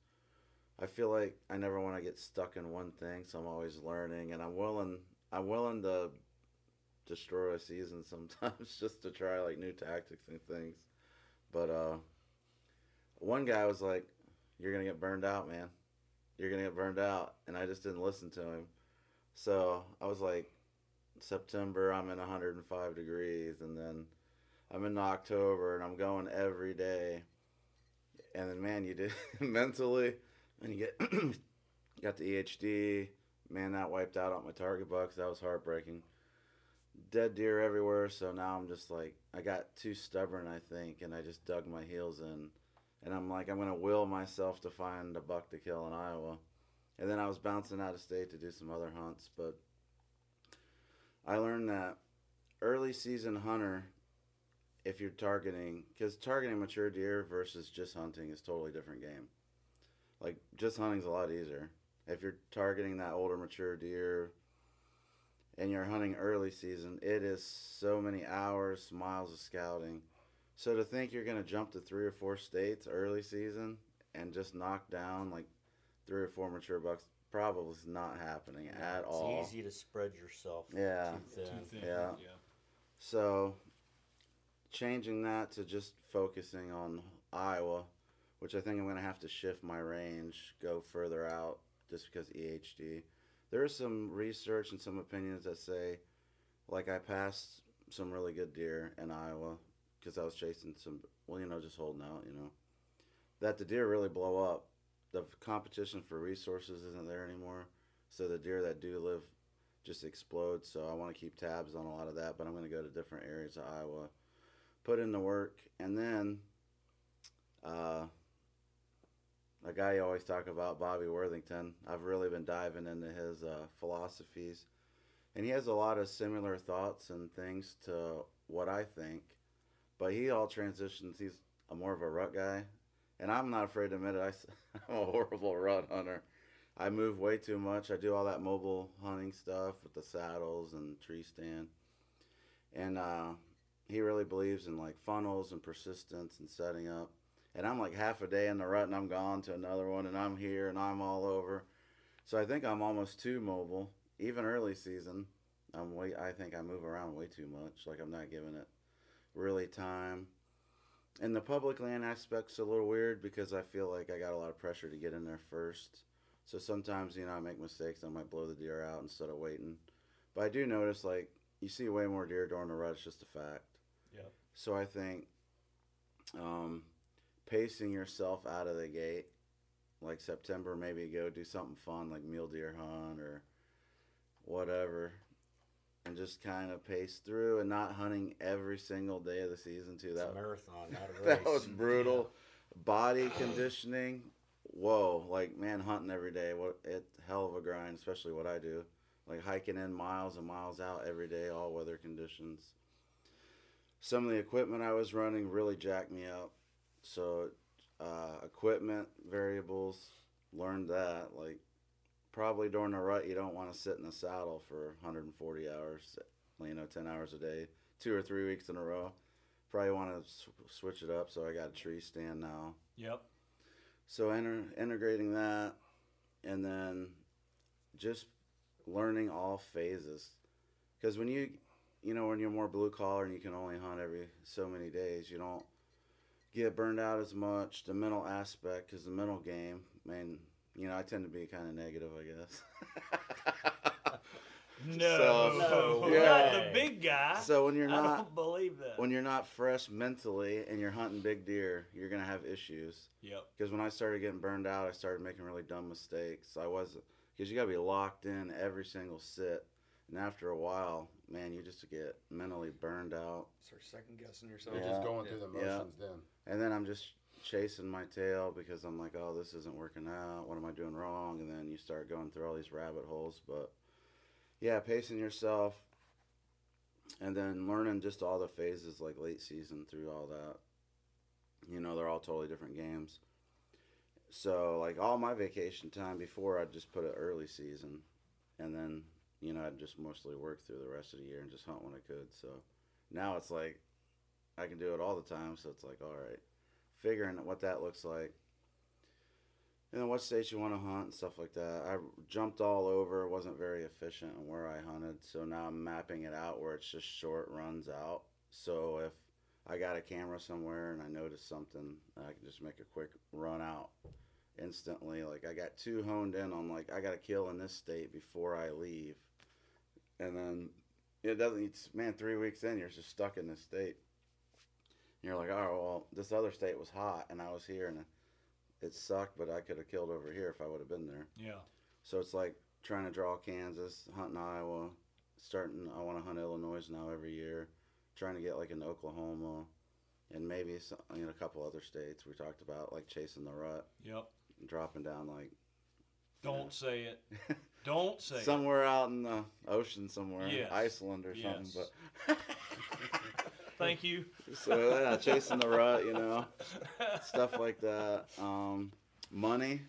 I feel like I never want to get stuck in one thing, so I'm always learning, and I'm willing. I'm willing to destroy a season sometimes just to try like new tactics and things. But uh, one guy was like, "You're gonna get burned out, man. You're gonna get burned out," and I just didn't listen to him. So I was like, September, I'm in 105 degrees, and then I'm in October, and I'm going every day. And then, man, you did mentally, and you get got the EHD. Man, that wiped out on my target bucks. That was heartbreaking. Dead deer everywhere. So now I'm just like, I got too stubborn, I think, and I just dug my heels in. And I'm like, I'm gonna will myself to find a buck to kill in Iowa. And then I was bouncing out of state to do some other hunts, but I learned that early season hunter, if you're targeting, because targeting mature deer versus just hunting is totally different game. Like just hunting's a lot easier. If you're targeting that older mature deer and you're hunting early season, it is so many hours, miles of scouting. So to think you're gonna jump to three or four states early season and just knock down like three or four mature bucks probably is not happening at it's all. It's easy to spread yourself Yeah. too thin. Too thin. Yeah. yeah. So, changing that to just focusing on Iowa, which I think I'm going to have to shift my range, go further out just because EHD. There is some research and some opinions that say, like, I passed some really good deer in Iowa because I was chasing some, well, you know, just holding out, you know, that the deer really blow up. The competition for resources isn't there anymore. So the deer that do live just explode. So I want to keep tabs on a lot of that, but I'm going to go to different areas of Iowa, put in the work, and then uh, a guy you always talk about, Bobby Worthington. I've really been diving into his uh, philosophies, and he has a lot of similar thoughts and things to what I think, but he all transitions. He's a more of a rut guy, and I'm not afraid to admit it. I, am a horrible rut hunter. I move way too much. I do all that mobile hunting stuff with the saddles and tree stand. And uh, he really believes in like funnels and persistence and setting up. And I'm like half a day in the rut and I'm gone to another one and I'm here and I'm all over. So I think I'm almost too mobile. Even early season, I'm way. I think I move around way too much. Like I'm not giving it really time. And the public land aspect's a little weird because I feel like I got a lot of pressure to get in there first. So sometimes, you know, I make mistakes. I might blow the deer out instead of waiting. But I do notice, like, you see way more deer during the rut. It's just a fact. Yep. So I think um, pacing yourself out of the gate, like September, maybe go do something fun, like mule deer hunt or whatever, and just kind of pace through and not hunting every single day of the season too. It's That a marathon, not a race. that was brutal. Body conditioning, whoa! Like man, hunting every day, what it hell of a grind, especially what I do, like hiking in miles and miles out every day, all weather conditions. Some of the equipment I was running really jacked me up. So, uh, equipment variables, learned that. Like, probably during the rut, you don't want to sit in the saddle for 140 hours, you know, 10 hours a day, two or three weeks in a row probably want to sw- switch it up. So I got a tree stand now. Yep. So enter, integrating that, and then just learning all phases, because when you, you know, when you're more blue collar and you can only hunt every so many days, you don't get burned out as much. The mental aspect, because the mental game, man, you know, I tend to be kind of negative, I guess. No, So- not Yeah. the big guy. so when you're I not don't believe that. when you're not fresh mentally and you're hunting big deer, you're gonna have issues. yep. Because when I started getting burned out, I started making really dumb mistakes. I wasn't because you gotta be locked in every single sit, and after a while, man, you just get mentally burned out. Start second guessing yourself. You're Yeah. just going through the Yeah. motions then. And then I'm just chasing my tail because I'm like, oh, this isn't working out. What am I doing wrong? And then you start going through all these rabbit holes. But yeah, pacing yourself and then learning just all the phases like late season through all that. You know, they're all totally different games. So, like all my vacation time before, I'd just put it early season. And then, you know, I'd just mostly work through the rest of the year and just hunt when I could. So now it's like I can do it all the time. So it's like, all right figuring what that looks like. And then what states you want to hunt and stuff like that. I jumped all over, wasn't very efficient in where I hunted. So now I'm mapping it out where it's just short runs out. So if I got a camera somewhere and I notice something, I can just make a quick run out instantly. Like I got two honed in on like I got to kill in this state before I leave. And then it doesn't, it's, man, three weeks in, you're just stuck in this state. And you're like, oh well, this other state was hot, and I was here, and it sucked, but I could have killed over here if I would have been there. Yeah. So it's like trying to draw Kansas, hunting Iowa, starting. I want to hunt Illinois now every year, trying to get like in Oklahoma, and maybe some, you know a couple other states we talked about, like chasing the rut, Yep. dropping down like Don't say it. Don't say somewhere out in the ocean somewhere, Yes. Iceland or Yes. something. But. Thank you. so yeah, chasing the rut, you know. stuff like that. Um, money.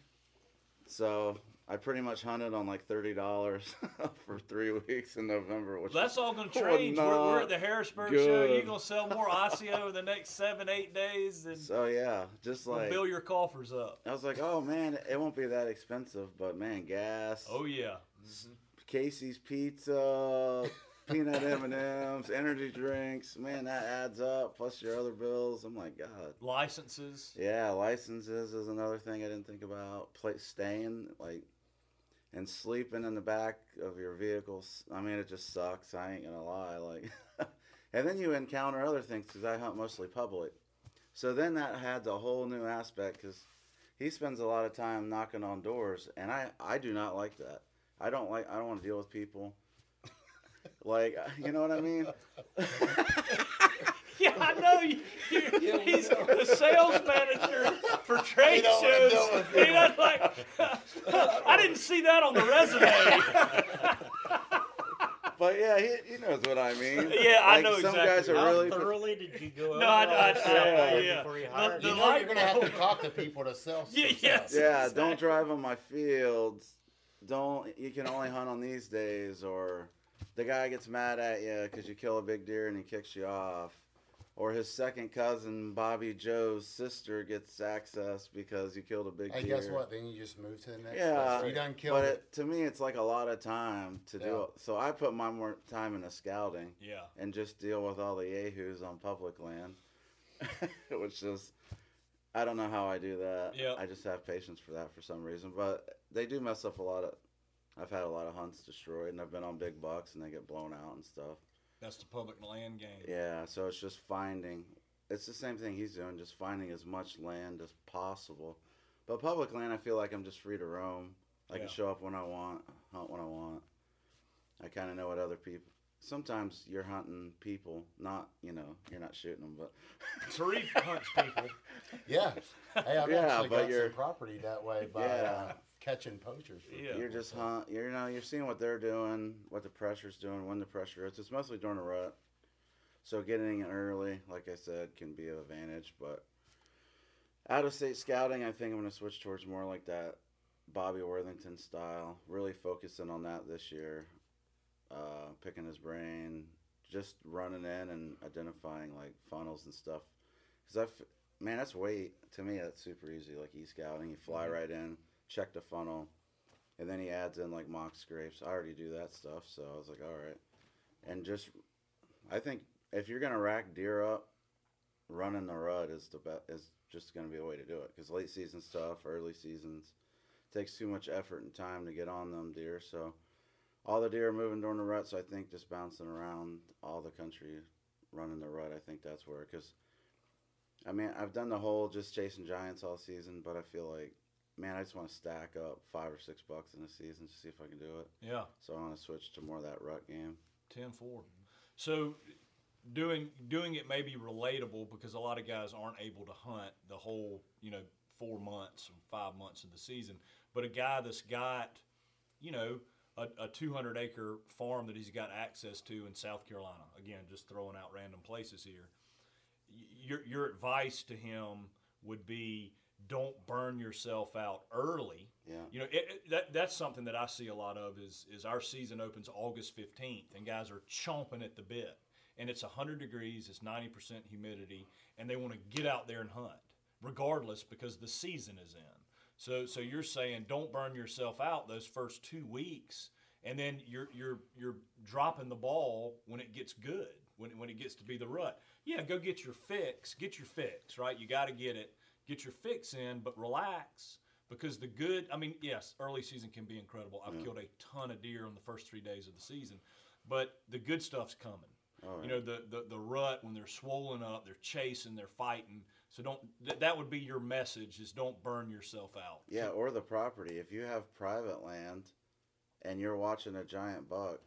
So I pretty much hunted on like thirty dollars for three weeks in November, which That's all going to change. We're, we're at the Harrisburg show. You're good. going to sell more Osseo in the next seven, eight days, and So yeah, just like bill your coffers up. I was like, oh man, it won't be that expensive, but man, gas, Oh yeah. Casey's Pizza, peanut M and M's, energy drinks, man, that adds up. Plus your other bills. I'm like, God. Licenses. Yeah, licenses is another thing I didn't think about. Place staying like and sleeping in the back of your vehicles. I mean, it just sucks. I ain't gonna lie. Like, and then you encounter other things because I hunt mostly public. So then that adds a whole new aspect because he spends a lot of time knocking on doors, and I I do not like that. I don't like. I don't want to deal with people. Like, you know what I mean? Yeah, I know. You, you, he's the sales manager for trade shows. deal with He doesn't like, I didn't see that on the resume. But yeah, he, he knows what I mean. Yeah, I Like, know some exactly. guys are How really thoroughly did you go over No, I- all I- this I- stuff yeah. before you The- hired the You me? know light you're gonna have to talk to people to sell. some Yeah, stuff. yes. Yeah, Exactly. don't drive on my fields. Don't you can only hunt on these days, or the guy gets mad at you because you kill a big deer and he kicks you off, or his second cousin Bobby Joe's sister gets access because you killed a big Hey, deer. guess what? Then you just move to the next. Yeah, place. you done killed but it. it, to me, it's like a lot of time to do Yeah. it. So I put my more time into scouting Yeah. and just deal with all the yahoos on public land, which is I don't know how I do that. Yep. I just have patience for that for some reason, but they do mess up a lot of. I've had a lot of hunts destroyed, and I've been on big bucks, and they get blown out and stuff. That's the public land game. Yeah, so it's just finding. It's the same thing he's doing, just finding as much land as possible. But public land, I feel like I'm just free to roam. I Yeah. can show up when I want, hunt when I want. I kind of know what other people sometimes you're hunting people, not you know you're not shooting them, but Tarif hunts people. Yeah. Hey, I've Yeah, actually but got you're- some property that way by Yeah. uh, catching poachers. for Yeah. you're just so- hunt. You're you know you're seeing what they're doing, what the pressure's doing, when the pressure is. It's mostly during the rut, so getting it early, like I said, can be an advantage. But out of state scouting, I think I'm going to switch towards more like that Bobby Worthington style. Really focusing on that this year, uh, picking his brain, just running in and identifying like funnels and stuff. Because I, f- man, that's way to me that's super easy. Like e scouting, you fly right in, check the funnel, and then he adds in like mock scrapes. I already do that stuff, so I was like, all right. And just, I think if you're gonna rack deer up, running the rut is the best. Is just gonna be a way to do it. Because late season stuff, early seasons, takes too much effort and time to get on them deer. So all the deer are moving during the rut. So I think just bouncing around all the country, running the rut. I think that's where because. I mean, I've done the whole just chasing giants all season, but I feel like, man, I just want to stack up five or six bucks in a season to see if I can do it. Yeah. So I want to switch to more of that rut game. 10 4. So doing doing it may be relatable because a lot of guys aren't able to hunt the whole, you know, 4 months or 5 months of the season. But a guy that's got, you know, a, a 200 acre farm that he's got access to in South Carolina. Again, just throwing out random places here. Your your advice to him would be don't burn yourself out early Yeah. you know, it, it, that that's something that I see a lot of is is our season opens August fifteenth, and guys are chomping at the bit, and it's hundred degrees, it's ninety percent humidity, and they want to get out there and hunt, regardless, because the season is in. So so you're saying don't burn yourself out those first two weeks, and then you're you're you're dropping the ball when it gets good, when when it gets to be the rut. Yeah, go get your fix, get your fix, right? You got to get it, get your fix in, but relax because the good i mean yes early season can be incredible. I've killed a ton of deer on the first three days of the season but the good stuff's coming. Oh, All you know the, the the rut when they're swollen up they're chasing they're fighting. So don't th- that would be your message is don't burn yourself out. Yeah, or the property. If you have private land and you're watching a giant buck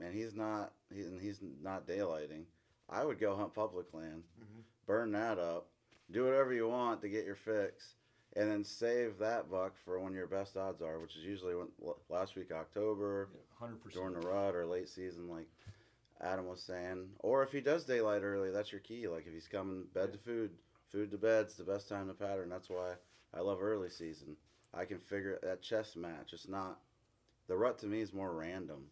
and he's not he, and he's not daylighting, I would go hunt public land, mm-hmm. burn that up, do whatever you want to get your fix, and then save that buck for when your best odds are, which is usually when last week October, 100% during the rut or late season, like Adam was saying. Or if he does daylight early, that's your key. Like if he's coming bed to food, food to bed's the best time to pattern. That's why I love early season. I can figure that chess match. It's not the rut to me is more random.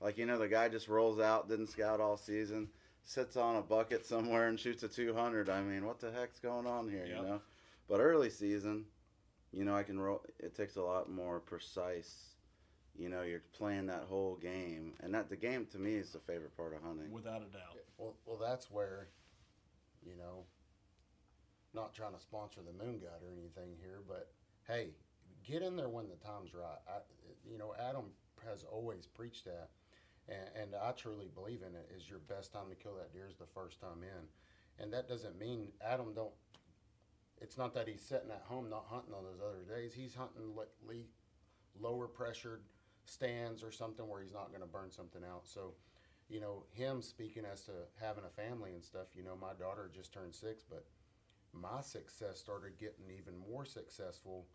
Like you know, the guy just rolls out, didn't scout all season, sits on a bucket somewhere and shoots a two hundred. I mean, what the heck's going on here? Yep. You know. But early season, you know, I can roll. It takes a lot more precise you know you're playing that whole game and that the game to me is the favorite part of hunting without a doubt Well, well, that's where, you know, not trying to sponsor the Moon God or anything here, but hey, get in there when the time's right. I, you know, Adam has always preached that, and, and I truly believe in it. Is your best time to kill that deer is the first time in, and that doesn't mean Adam don't. It's not that he's sitting at home not hunting on those other days. He's hunting le- le- lower pressured stands or something where he's not going to burn something out. So you know, him speaking as to having a family and stuff, you know, my daughter just turned six, but my success started getting even more successful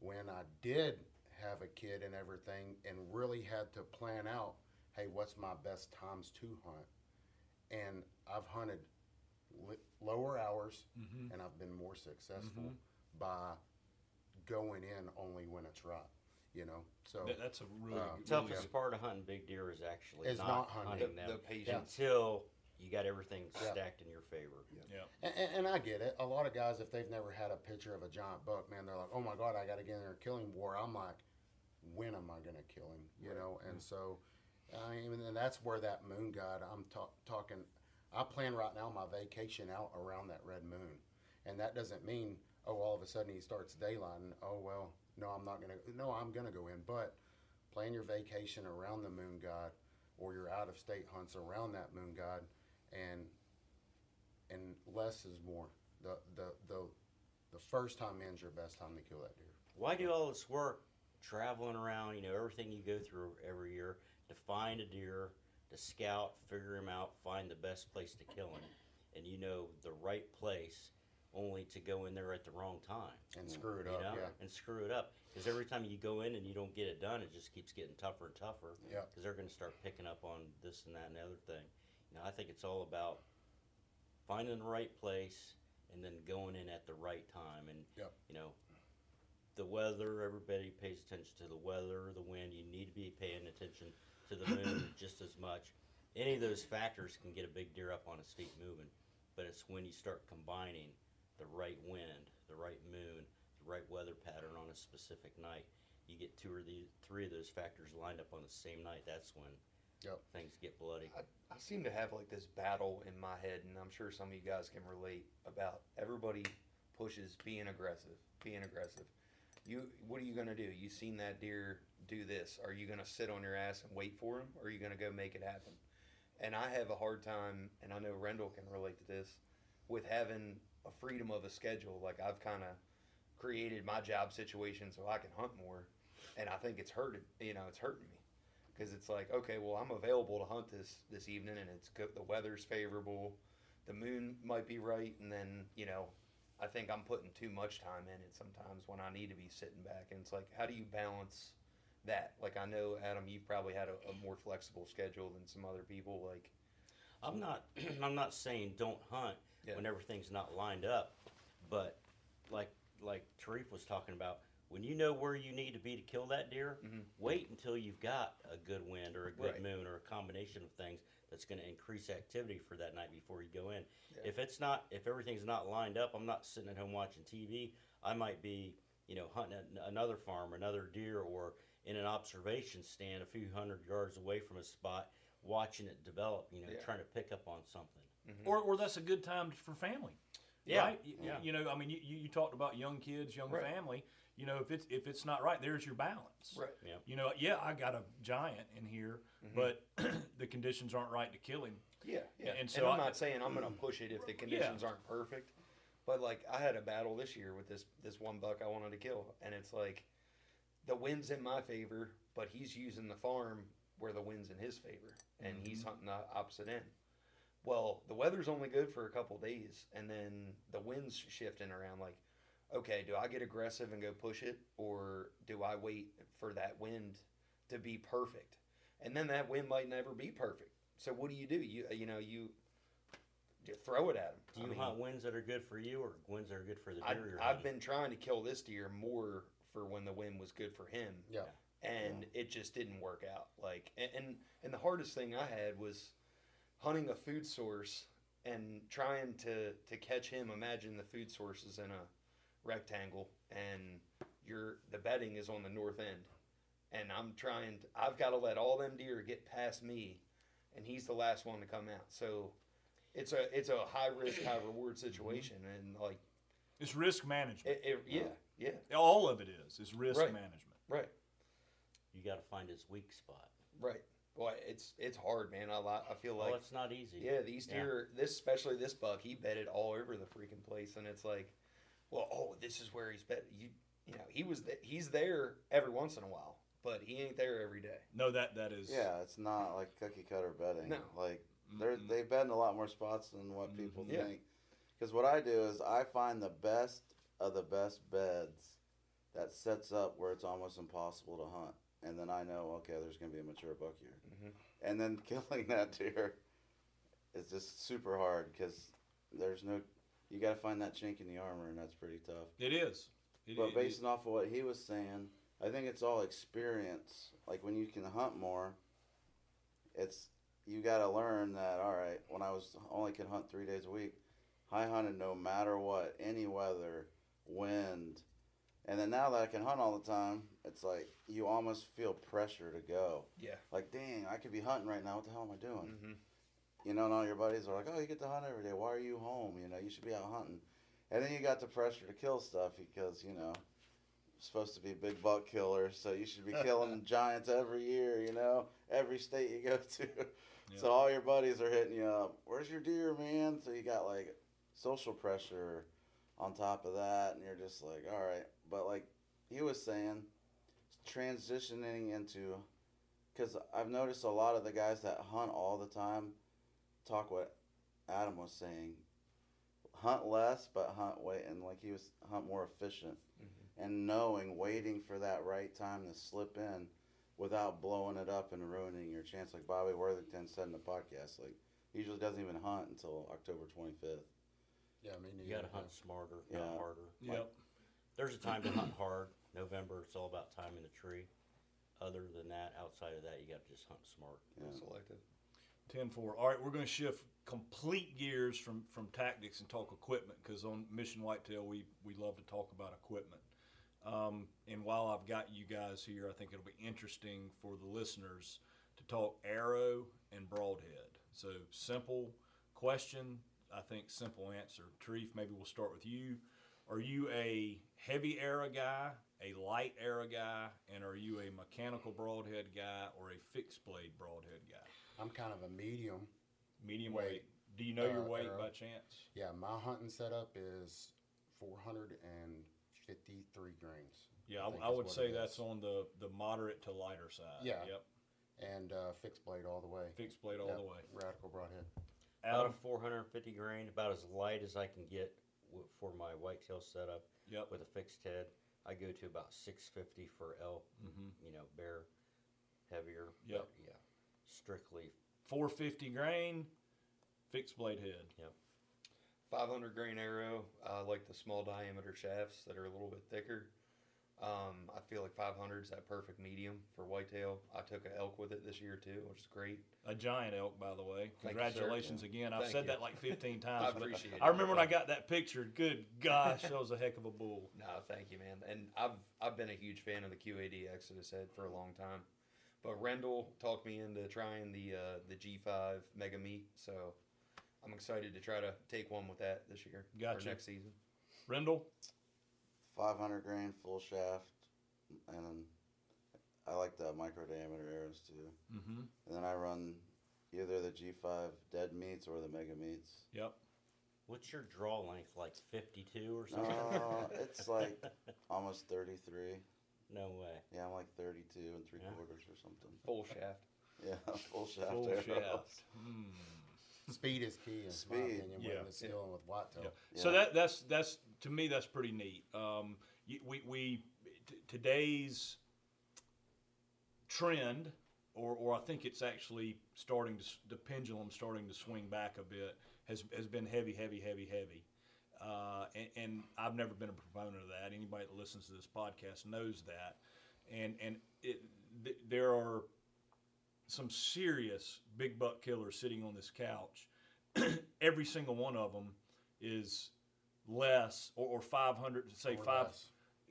when I did have a kid and everything and really had to plan out, hey, what's my best times to hunt? And I've hunted li- lower hours mm-hmm. and I've been more successful by going in only when it's right, you know? So, that's a really, Uh, Toughest good- part of hunting big deer is actually Is not, not hunting. hunting, The, them the patience. until you got everything Yeah. stacked in your favor. yeah And, and, and I get it. A lot of guys, if they've never had a picture of a giant buck, man, they're like, "Oh my god, I got to get in there and kill him." War. I'm like, when am I gonna kill him? You know. And so, I mean, and that's where that moon god. I'm ta- talking. I plan right now my vacation out around that red moon, and that doesn't mean oh all of a sudden he starts daylighting. Oh well, no, I'm not gonna. No, I'm gonna go in, but plan your vacation around the moon god, or your out of state hunts around that moon god, and and less is more. The the the the first time in's your best time to kill that deer. Why do all this work traveling around, you know, everything you go through every year to find a deer, to scout, figure him out, find the best place to kill him, and you know the right place, only to go in there at the wrong time and screw it you up. know, Yeah. and screw it up. Because every time you go in and you don't get it done, it just keeps getting tougher and tougher. Yeah. Because they're going to start picking up on this and that and the other thing. You know, I think it's all about finding the right place and then going in at the right time. And Yep. you know, the weather. Everybody pays attention to the weather, the wind. You need to be paying attention to the moon just as much. Any of those factors can get a big deer up on its feet moving, but it's when you start combining the right wind, the right moon, the right weather pattern on a specific night. You get two or the three of those factors lined up on the same night. That's when Yep. things get bloody. I, I seem to have like this battle in my head, and I'm sure some of you guys can relate about everybody pushes being aggressive, being aggressive. You, what are you gonna do? You seen that deer do this? Are you gonna sit on your ass and wait for him, or are you gonna go make it happen? And I have a hard time, and I know Rendall can relate to this, with having a freedom of a schedule. Like I've kind of created my job situation so I can hunt more, and I think it's hurted. You know, it's hurting me because it's like okay well i'm available to hunt this this evening and it's good the weather's favorable the moon might be right and then you know i think i'm putting too much time in it sometimes when i need to be sitting back and it's like how do you balance that like i know adam you've probably had a, a more flexible schedule than some other people like I'm not. I'm not saying don't hunt Yeah. when everything's not lined up, but like like Tarif was talking about, when you know where you need to be to kill that deer, Mhm. wait until you've got a good wind or a good Right. moon or a combination of things that's going to increase activity for that night before you go in. Yeah. If it's not, if everything's not lined up, I'm not sitting at home watching TV. I might be, you know, hunting at another farm, another deer, or in an observation stand a few hundred yards away from a spot, watching it develop. You know, Yeah. trying to pick up on something. Mm-hmm. or, or that's a good time for family. Yeah, Right? Y- yeah. You know, I mean, you, you you talked about young kids, young Right. family. You know, if it's if it's not right, there's your balance. Right. Yeah. You know, yeah, I got a giant in here, mm-hmm. but the conditions aren't right to kill him. Yeah, yeah. And And, so I'm I- not saying I'm gonna push it if the conditions aren't perfect, but like I had a battle this year with this this one buck I wanted to kill, and it's like the wind's in my favor, but he's using the farm where the wind's in his favor, and he's mm-hmm. hunting the opposite end. Well, the weather's only good for a couple days, and then the wind's shifting around. Like, okay, do I get aggressive and go push it, or do I wait for that wind to be perfect? And then that wind might never be perfect. So what do you do? You you know you, throw it at him. Do you hunt winds that are good for you or winds that are good for the deer? you're I've been trying to kill this deer more for when the wind was good for him, Yeah. and it just didn't work out. Like and, and and the hardest thing I had was hunting a food source and trying to to catch him. Imagine the food source is in a rectangle and your the bedding is on the north end, and I'm trying. To, I've got to let all them deer get past me, and he's the last one to come out. So. It's a it's a high risk high reward mm-hmm. situation and like It's risk management. it, it, yeah yeah All of it is is risk Right. management. right You got to find his weak spot. Right. Boy, it's it's hard, man. I li- I feel Well, like it's not easy. yeah, these Yeah. deer, this especially this buck, he bedded all over the freaking place, and it's like, well, oh, this is where he's bet. You you know, he was th- he's there every once in a while, but he ain't there every day. No, that that is. Yeah, it's not like cookie cutter bedding. No. Like they're Mm-mm. they bed in a lot more spots than what mm-hmm. people Yeah. think. Because what I do is I find the best of the best beds that sets up where it's almost impossible to hunt, and then I know okay, there's gonna be a mature buck here, Mhm. and then killing that deer is just super hard because there's no you got to find that chink in the armor, and that's pretty tough. It is. It- But based off of what he was saying, I think it's all experience. Like when you can hunt more, it's you got to learn that. All right, when I was only could hunt three days a week, I hunted no matter what, any weather, wind, and then now that I can hunt all the time, it's like you almost feel pressure to go. Yeah. Like, dang, I could be hunting right now. What the hell am I doing? Mm-hmm. You know, and all your buddies are like, "Oh, you get to hunt every day. Why are you home? You know, you should be out hunting." And then you got the pressure to kill stuff because you know, supposed to be a big buck killer, so you should be killing giants every year. You know, every state you go to. So all your buddies are hitting you up. Where's your deer, man? So you got like social pressure on top of that, and you're just like, all right. But like he was saying, transitioning into because I've noticed a lot of the guys that hunt all the time talk what Adam was saying. Hunt less, but hunt wait, and like he was hunt more efficient, mm-hmm. and knowing waiting for that right time to slip in, without blowing it up and ruining your chance. Like Bobby Worthington said in the podcast, like he usually doesn't even hunt until October twenty fifth. Yeah, I mean, You gotta hunt smarter, Yeah. not harder. Yep. There's a time to hunt hard. November, it's all about timing the tree. Other than that, outside of that, you gotta just hunt smart. Yeah. Selective. 10 4. All right, we're going to shift complete gears from, from tactics and talk equipment because on Mission Whitetail, we, we love to talk about equipment. Um, and while I've got you guys here, I think it'll be interesting for the listeners to talk arrow and broadhead. So, simple question, I think simple answer. Tarif, maybe we'll start with you. Are you a heavy arrow guy, a light arrow guy, and are you a mechanical broadhead guy or a fixed blade broadhead guy? I'm kind of a medium. Medium Weight. weight. Do you know your Uh, weight arrow. by chance? Yeah, my hunting setup is 453 grains. Yeah, I I, I would say that's on the, the moderate to lighter side. Yeah. Yep. and uh, fixed blade all the way. Fixed blade all Yep, the way. Radical broadhead. About Adam. a 450 grain, about as light as I can get w- for my whitetail setup Yep. with a fixed head. I go to about 650 for elk, Mm-hmm. you know, bear heavier. Yep. But yeah, strictly 450 grain, fixed blade head. Yep. 500 grain arrow. I like the small diameter shafts that are a little bit thicker. Um, I feel like 500 is that perfect medium for whitetail. I took an elk with it this year too, which is great. A giant elk, by the way. Thank you. Congratulations again. I've Thank said you. that like 15 times. I appreciate it. I remember when I got that picture. Good gosh, that was a heck of a bull. No, thank you, man. And I've I've been a huge fan of the QAD Exodus head for a long time. But Rendall talked me into trying the uh, the G5 Mega Meat, so I'm excited to try to take one with that this year Gotcha. or next season. Rendall? 500 grain full shaft, and I like the micro diameter arrows too. Mm-hmm. And then I run either the G5 dead meats or the mega meats. Yep. What's your draw length? Like 52 or something? No, it's like almost 33. no way. Yeah, I'm like 32 and three Yeah. quarters or something. Full shaft. Yeah, full shaft Full arrows. shaft. Hmm. Speed is key, in my Speed. opinion, Yeah. when it's dealing with whitetail. Yeah. So that that's that's to me that's pretty neat. Um, we we t- today's trend, or or I think it's actually starting to the pendulum starting to swing back a bit has has been heavy, heavy, heavy, heavy. Uh, and, and I've never been a proponent of that. Anybody that listens to this podcast knows that. And and it, th- there are some serious big buck killers sitting on this couch. Every single one of them is less or, or 500 say Or five less.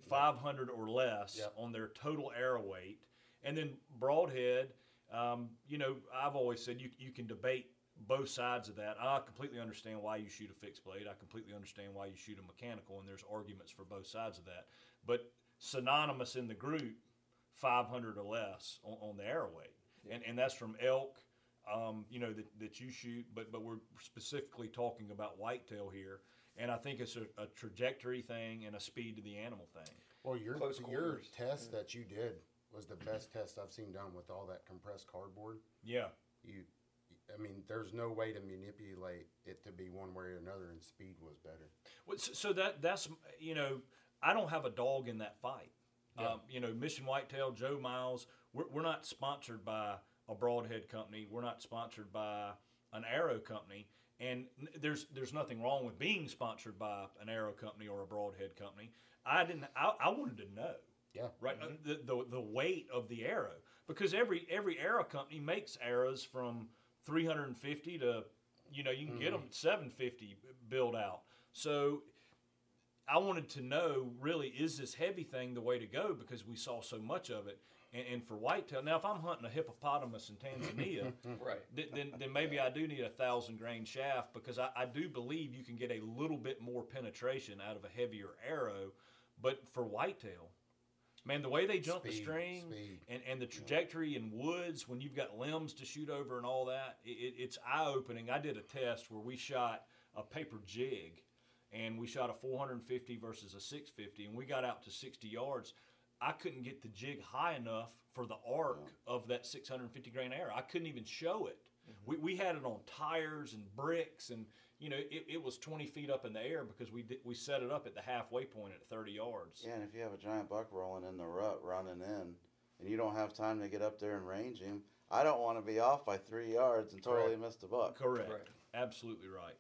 500 or less Yep. on their total arrow weight and then broadhead um, you know i've always said you, you can debate both sides of that i completely understand why you shoot a fixed blade i completely understand why you shoot a mechanical and there's arguments for both sides of that but synonymous in the group 500 or less on, on the arrow weight and, and that's from elk um, you know that, that you shoot but but we're specifically talking about whitetail here and i think it's a, a trajectory thing and a speed to the animal thing Well, your Close your quarters. test that you did was the best test I've seen done with all that compressed cardboard. yeah You, I mean, there's no way to manipulate it to be one way or another, and speed was better. Well, so, so that that's you know I don't have a dog in that fight. Yeah. Um, you know, Mission Whitetail, Joe Miles. We're, we're not sponsored by a broadhead company. We're not sponsored by an arrow company. And there's there's nothing wrong with being sponsored by an arrow company or a broadhead company. I didn't. I, I wanted to know Yeah. right uh, the, the the weight of the arrow because every every arrow company makes arrows from 350 to you know you can get them 750 build out so i wanted to know really is this heavy thing the way to go because we saw so much of it and, and for whitetail now if i'm hunting a hippopotamus in tanzania Right. th- then, then maybe I do need a thousand grain shaft because I, I do believe you can get a little bit more penetration out of a heavier arrow. But for whitetail, man, the way they jump the Speed, string speed. and, and the trajectory in woods when you've got limbs to shoot over and all that, it, it's eye opening. I did a test where we shot a paper jig and we shot a 450 versus a 650 and we got out to 60 yards. I couldn't get the jig high enough for the arc of that 650 grain air. I couldn't even show it. Mm-hmm. We, we had it on tires and bricks, and you know it, it was 20 feet up in the air because we did, we set it up at the halfway point at 30 yards. Yeah, and if you have a giant buck rolling in the rut, running in, and you don't have time to get up there and range him, I don't want to be off by three yards and totally Correct. miss the buck. Correct. Right. Absolutely right.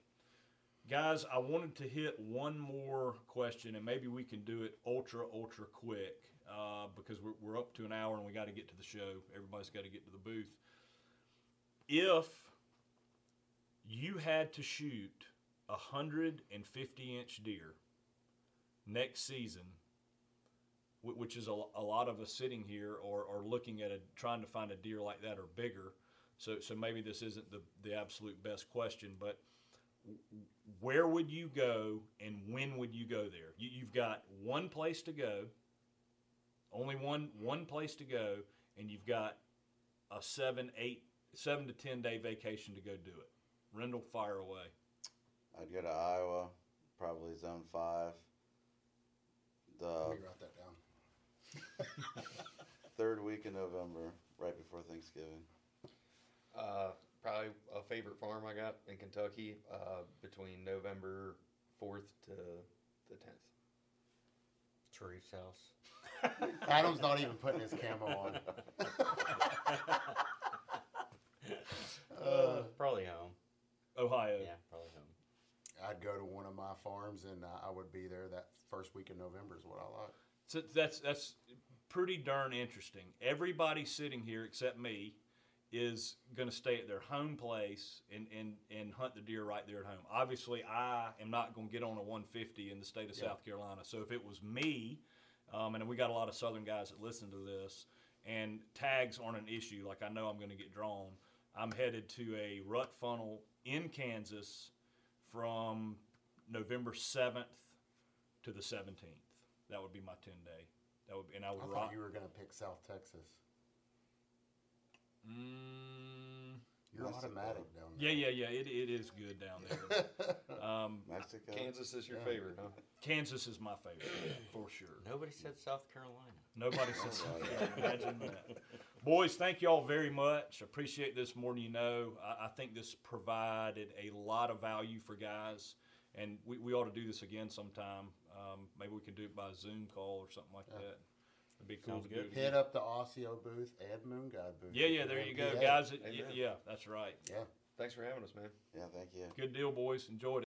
Guys, I wanted to hit one more question, and maybe we can do it ultra, ultra quick uh, because we're, we're up to an hour and we got to get to the show. Everybody's got to get to the booth. If you had to shoot a 150 inch deer next season, which is a, a lot of us sitting here or, or looking at a trying to find a deer like that or bigger. So, so maybe this isn't the, the absolute best question, but where would you go and when would you go there? You, you've got one place to go, only one one place to go, and you've got a seven, eight, seven to ten day vacation to go do it. Rendall, fire away. I'd go to Iowa, probably zone five. Let The me write that down. third week in November, right before Thanksgiving. Uh, probably a favorite farm I got in Kentucky uh, between November 4th to the 10th. Sharif's house. Adam's not even putting his camo on. Uh, probably home. Ohio. Yeah, probably home. I'd go to one of my farms and uh, I would be there that first week in November is what I like. So that's that's pretty darn interesting. Everybody sitting here except me is going to stay at their home place and, and, and hunt the deer right there at home. Obviously, I am not going to get on a 150 in the state of Yeah. South Carolina. So if it was me, um, and we got a lot of Southern guys that listen to this, and tags aren't an issue, like I know I'm going to get drawn, I'm headed to a rut funnel in Kansas from November 7th to the 17th. That would be my 10 day. That would, be, and I would. I thought rock. you were going to pick South Texas. Mm, You're Mexico. automatic down yeah, there. yeah, yeah. yeah. It, it is good down there. um, Mexico. Kansas is your Yeah. favorite, huh? Kansas is my favorite for sure. Nobody said South Carolina. Nobody says Imagine that. Boys, thank you all very much. Appreciate this more than you know. I, I think this provided a lot of value for guys, and we, we ought to do this again sometime. Um, maybe we can do it by Zoom call or something like Yeah. that. It'd be cool Sounds to do good. it. Hit up the Osseo booth, Ed Moon God booth. Yeah, if yeah, there in you go, PA. guys. It- Amen. yeah, that's right. Yeah. Thanks for having us, man. Yeah, thank you. Good deal, boys. Enjoyed it.